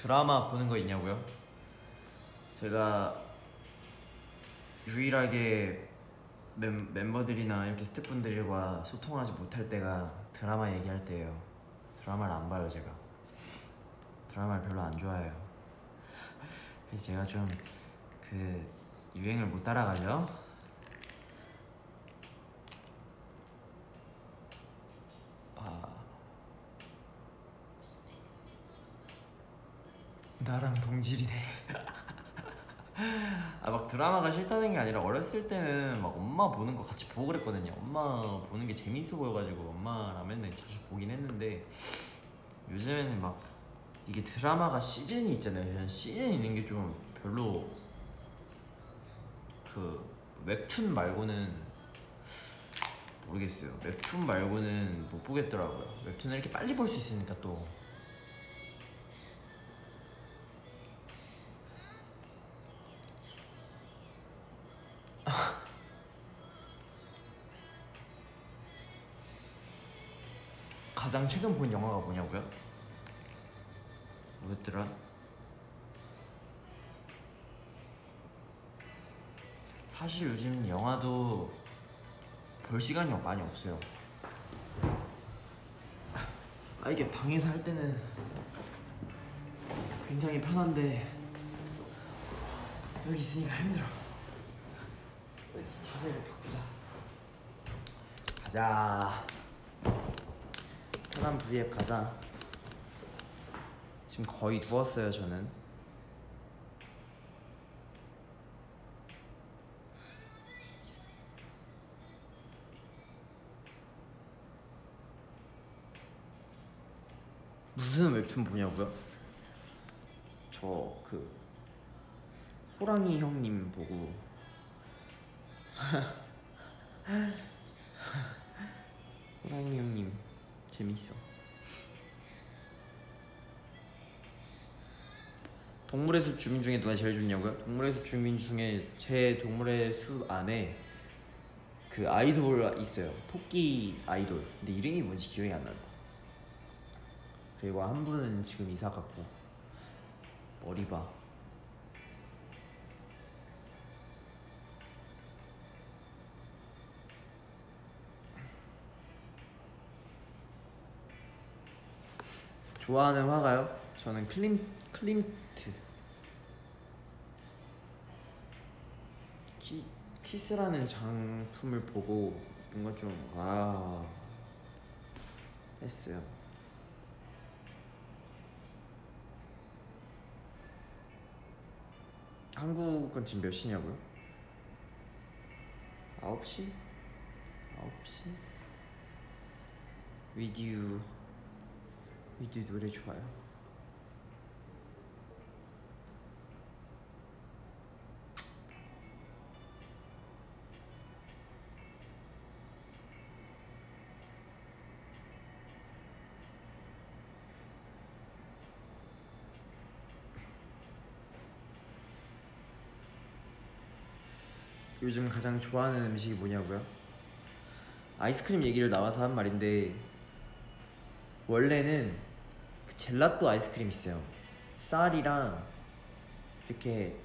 Speaker 2: 드라마 보는 거 있냐고요? 제가 유일하게 멤, 멤버들이나 이렇게 스태프분들과 소통하지 못할 때가 드라마 얘기할 때예요. 드라마를 안 봐요 제가. 드라마를 별로 안 좋아해요. 그래서 제가 좀 그 유행을 못 따라가죠. 나랑 동질이네. 아 막 드라마가 싫다는 게 아니라 어렸을 때는 막 엄마 보는 거 같이 보고 그랬거든요. 엄마 보는 게 재밌어 보여가지고 엄마랑 맨날 자주 보긴 했는데 요즘에는 막 이게 드라마가 시즌이 있잖아요. 시즌 있는 게 좀 별로 그 웹툰 말고는 모르겠어요. 웹툰 말고는 못 보겠더라고요. 웹툰을 이렇게 빨리 볼 수 있으니까 또 가장 최근 본 영화가 뭐냐고요? 뭐였더라? 사실 요즘 영화도 볼 시간이 많이 없어요. 아 이게 방에서 할 때는 굉장히 편한데 여기 있으니까 힘들어. 자세를 바꾸자. 가자. 편한 V앱 가자. 지금 거의 누웠어요 저는. 무슨 웹툰 보냐고요? 저 그 호랑이 형님 보고 호랑이 형님 재밌어. 동물의 숲 주민 중에 누가 제일 좋냐고요? 동물의 숲 주민 중에 제 동물의 숲 안에 그 아이돌 있어요. 토끼 아이돌. 근데 이름이 뭔지 기억이 안 난다. 그리고 한 분은 지금 이사 갔고 머리 봐. 좋아하는 화가요? 저는 클림 클림트. 키 키스라는 작품을 보고 뭔가 좋아했어요. 한국은 지금 몇 시냐고요? 9시? 9시? 위디 유 위디유 노래 좋아요 요즘 가장 좋아하는 음식이 뭐냐고요? 아이스크림 얘기를 나와서 한 말인데 원래는 그 젤라또 아이스크림 있어요. 쌀이랑 이렇게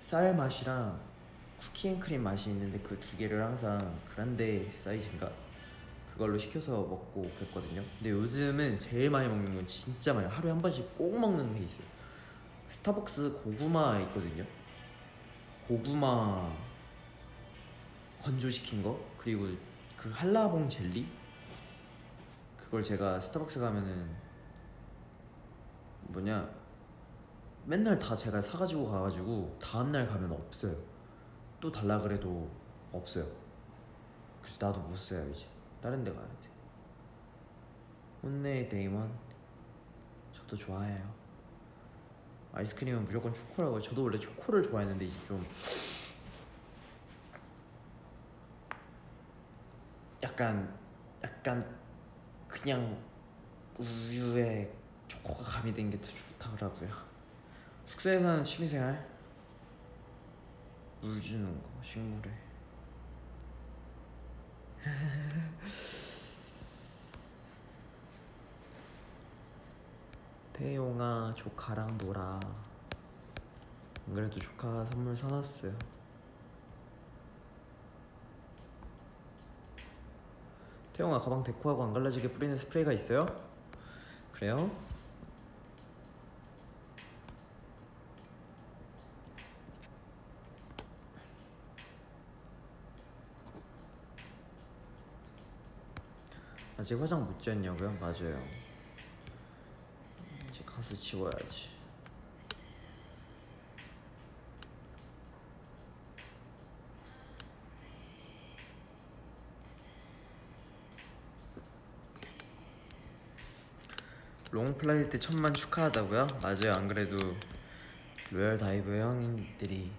Speaker 2: 쌀 맛이랑 쿠키앤크림 맛이 있는데 그 두 개를 항상 그란데 사이즈인가 그걸로 시켜서 먹고 그랬거든요. 근데 요즘은 제일 많이 먹는 건 진짜 많이 하루에 한 번씩 꼭 먹는 게 있어요. 스타벅스 고구마 있거든요. 고구마 건조시킨 거 그리고 그 한라봉 젤리 그걸 제가 스타벅스 가면은 뭐냐 맨날 다 제가 사가지고 가가지고 다음날 가면 없어요. 또 달라 그래도 없어요. 그래서 나도 못 써요 이제. 다른 데 가야 돼. 혼네 Day One. 저도 좋아해요. 아이스크림은 무조건 초코라고 저도 원래 초코를 좋아했는데 이제 좀 약간 약간 그냥 우유에 초코가 가미된 게더 좋다더라고요. 숙소에서 하는 취미생활? 물 주는 거 식물에 태용아 조카랑 놀아. 안 그래도 조카가 선물 사놨어요. 태용아 가방 데코하고 안 갈라지게 뿌리는 스프레이가 있어요? 그래요? 아직 화장 못 지웠냐고요? 맞아요. 이제 가서 지워야지. Long Flight 천만 축하하다고요? 맞아요. 안 그래도 Royal Dive 형님들이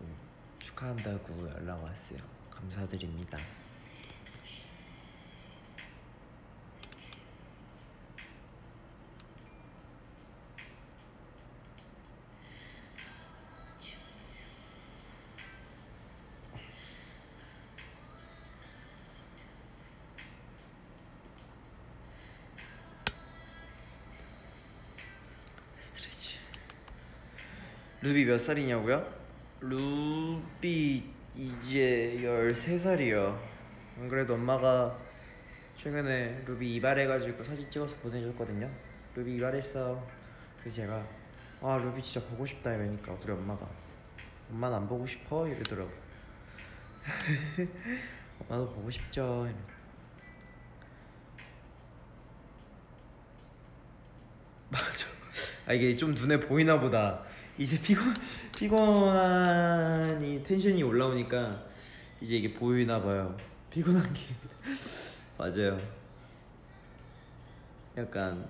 Speaker 2: 음, 축하한다고 연락 왔어요. 감사드립니다 루비 몇 살이냐고요? 루비 이제 13살이요 안 그래도 엄마가
Speaker 1: 최근에 루비 이발해가지고 사진 찍어서 보내줬거든요. 루비 이발했어. 그래서 제가 아 루비 진짜 보고 싶다 이러니까 우리 엄마가 엄마는 안 보고 싶어 이러더라고. 엄마도 보고 싶죠. 맞아. 아 이게 좀 눈에 보이나 보다. 이제 피곤 피곤한 이 텐션이 올라오니까 이제 이게 보이나 봐요. 피곤한 게 맞아요. 약간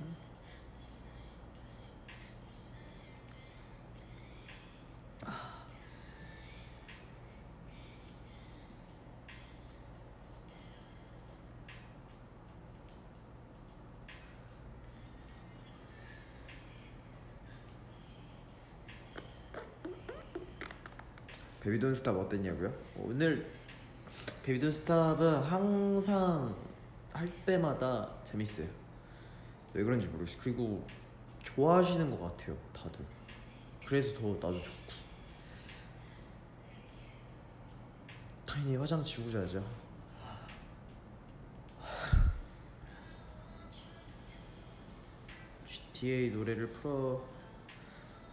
Speaker 1: Baby Don't Stop 어땠냐고요? 오늘 Baby Don't Stop은 항상 할 때마다 재밌어요. 왜 그런지 모르겠어요. 그리고 좋아하시는 것 같아요, 다들. 그래서 더 나도 좋고. 타인이 화장 지우고 자죠. GTA 노래를 풀어.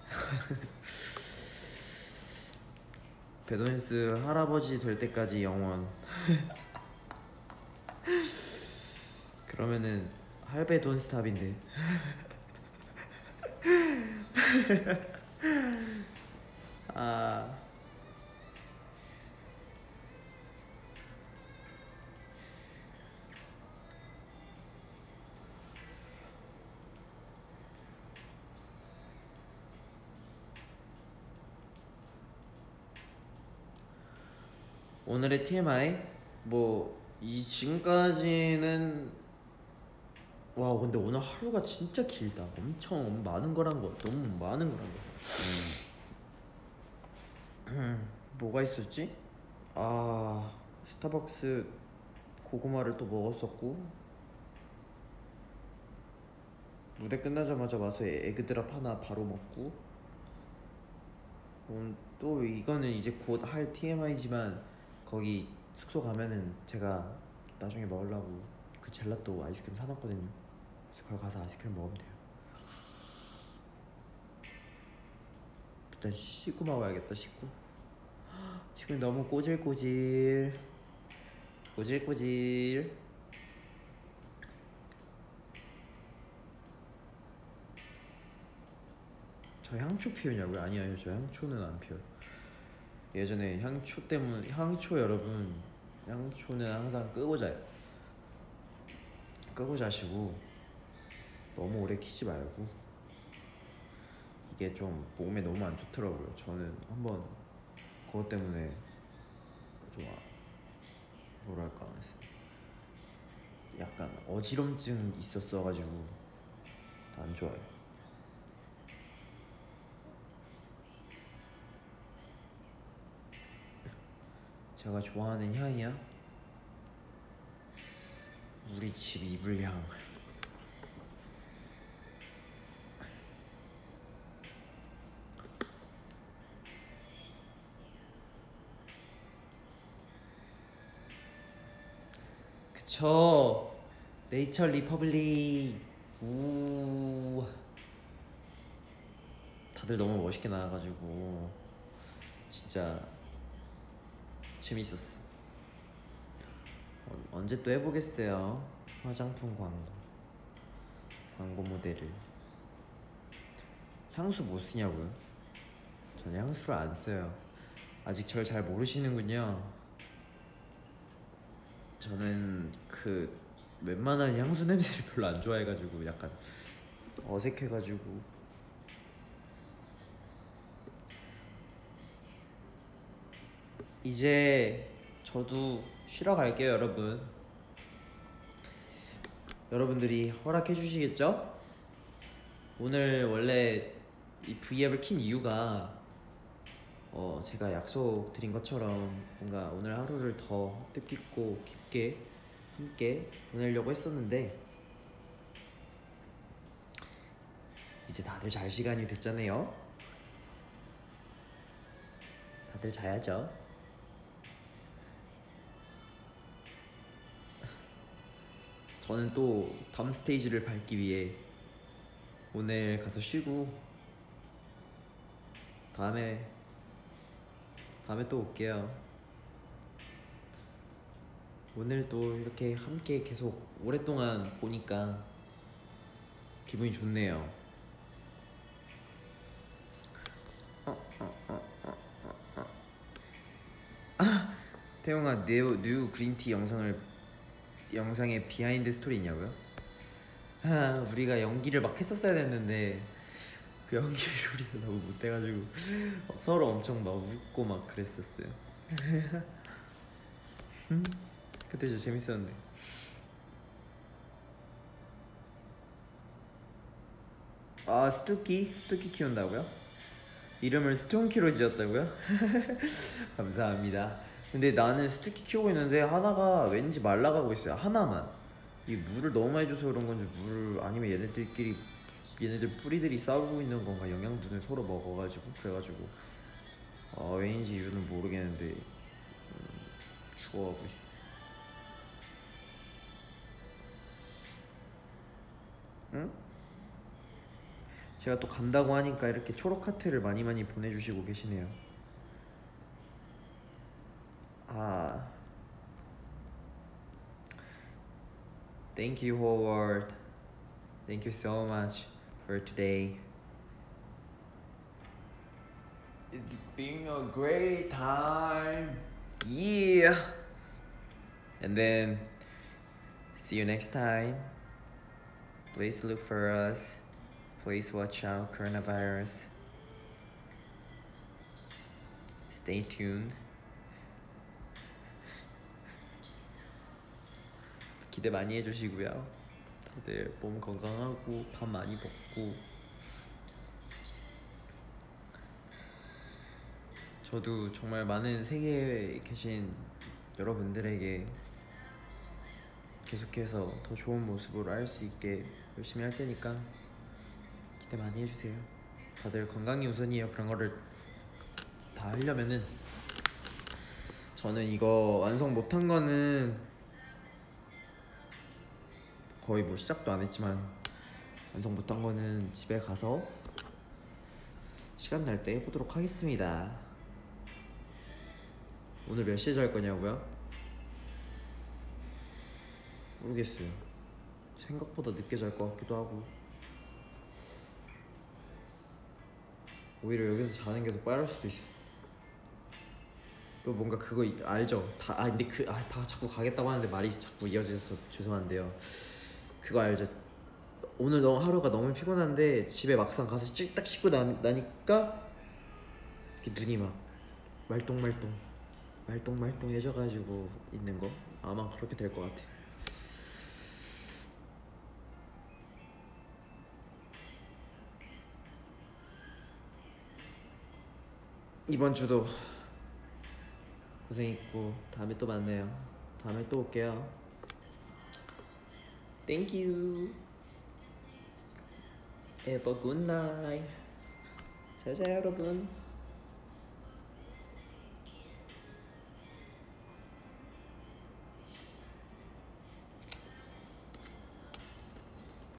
Speaker 1: 베도니스 할아버지 될 때까지 영원. 그러면은 할배 돈스탑인데. 아. 오늘의 TMI 뭐 이 지금까지는 와 근데 오늘 하루가 진짜 길다. 엄청 많은 거란 거 너무 많은 거란 거. 음, 뭐가 있었지? 아 스타벅스 고구마를 또 먹었었고 무대 끝나자마자 와서 에그드랍 하나 바로 먹고 음, 또 이거는 이제 곧 할 TMI지만 거기 숙소 가면은 제가 나중에 먹으려고 그 젤라또 아이스크림 사놨거든요. 그래서 거기 가서 아이스크림 먹으면 돼요. 일단 씻고 먹어야겠다 씻고. 지금 너무 꼬질꼬질 꼬질꼬질. 저 향초 피우냐고요? 아니요, 저 향초는 안 피워요. 예전에 향초 때문 향초 여러분 향초는 항상 끄고 자요. 끄고 자시고 너무 오래 키지 말고 이게 좀 몸에 너무 안 좋더라고요. 저는 한번 그것 때문에 좀 아- 뭐랄까 약간 어지럼증 있었어가지고 안 좋아요. 제가 좋아하는 향이야? 우리 집 이불향. 그쵸. 네이처 리퍼블릭. 우. 다들 너무 멋있게 나와가지고 진짜 재밌었어. 어, 언제 또 해보겠어요. 화장품 광고. 광고 모델을. 향수 뭐 쓰냐고요? 저는 향수를 안 써요. 아직 절 잘 모르시는군요. 저는 그 웬만한 향수 냄새를 별로 안 좋아해가지고 약간 어색해가지고 이제 저도 쉬러 갈게요, 여러분. 여러분들이 허락해 주시겠죠? 오늘 원래 이 V앱을 킨 이유가 어 제가 약속 드린 것처럼 뭔가 오늘 하루를 더 뜻깊고 깊게 함께 보내려고 했었는데 이제 다들 잘 시간이 됐잖아요. 다들 자야죠.
Speaker 2: 저는 또 다음 스테이지를 밟기 위해 오늘 가서 쉬고 다음에 다음에 또 올게요. 오늘 또 이렇게 함께 계속 오랫동안 보니까 기분이 좋네요. 아, 태용아 new, new green tea 영상을 영상에 behind story 있냐고요? 아 우리가 연기를 막 했었어야 됐는데 그 연기를 우리가 너무 못해가지고 서로 엄청 막 웃고 막 그랬었어요. 음, 그때 진짜 재밌었는데. 아 스투키 스투키 키운다고요? 이름을 스톤키로 지었다고요? 감사합니다. 근데 나는 스투키 키우고 있는데 하나가 왠지 말라가고 있어요. 하나만. 이 물을 너무 많이 줘서 그런 건지 물 아니면 얘네들끼리 얘네들 뿌리들이 싸우고 있는 건가 영양분을 서로 먹어가지고 그래가지고 어, 왜인지 이유는 모르겠는데 음, 죽어가고 있어. 응? 제가 또 간다고 하니까 이렇게 초록 하트를 많이 많이 보내주시고 계시네요. Thank you Howard. Thank you so much for today.
Speaker 1: It's been a great time.
Speaker 2: Yeah. And then see you next time. Please look for us. Please watch out coronavirus. Stay tuned. 기대 많이 해주시고요. 다들 몸 건강하고 밥 많이 먹고 저도 정말 많은 세계에 계신 여러분들에게 계속해서 더 좋은 모습으로 할 수 있게 열심히 할 테니까 기대 많이 해주세요. 다들 건강이 우선이에요. 그런 거를 다 하려면은 저는 이거 완성 못한 거는 거의 뭐 시작도 안 했지만 완성 못한 거는 집에 가서 시간 날 때 해보도록 하겠습니다. 오늘 몇 시에 잘 거냐고요? 모르겠어요. 생각보다 늦게 잘 것 같기도 하고. 오히려 여기서 자는 게 더 빠를 수도 있어. 또 뭔가 그거 이- 알죠? 다 아 근데 그 아 다 자꾸 가겠다고 하는데 말이 자꾸 이어져서 죄송한데요. 그거 알죠? 오늘 너무 하루가 너무 피곤한데 집에 막상 가서 찌- 딱 씻고 나, 나니까 이렇게 눈이 막 말똥말똥 말똥말똥해져가지고 있는 거 아마 그렇게 될 것 같아. 이번 주도 고생했고 다음에 또 만나요. 다음에 또 올게요. Thank you. Have a good night. 잘 자요 여러분.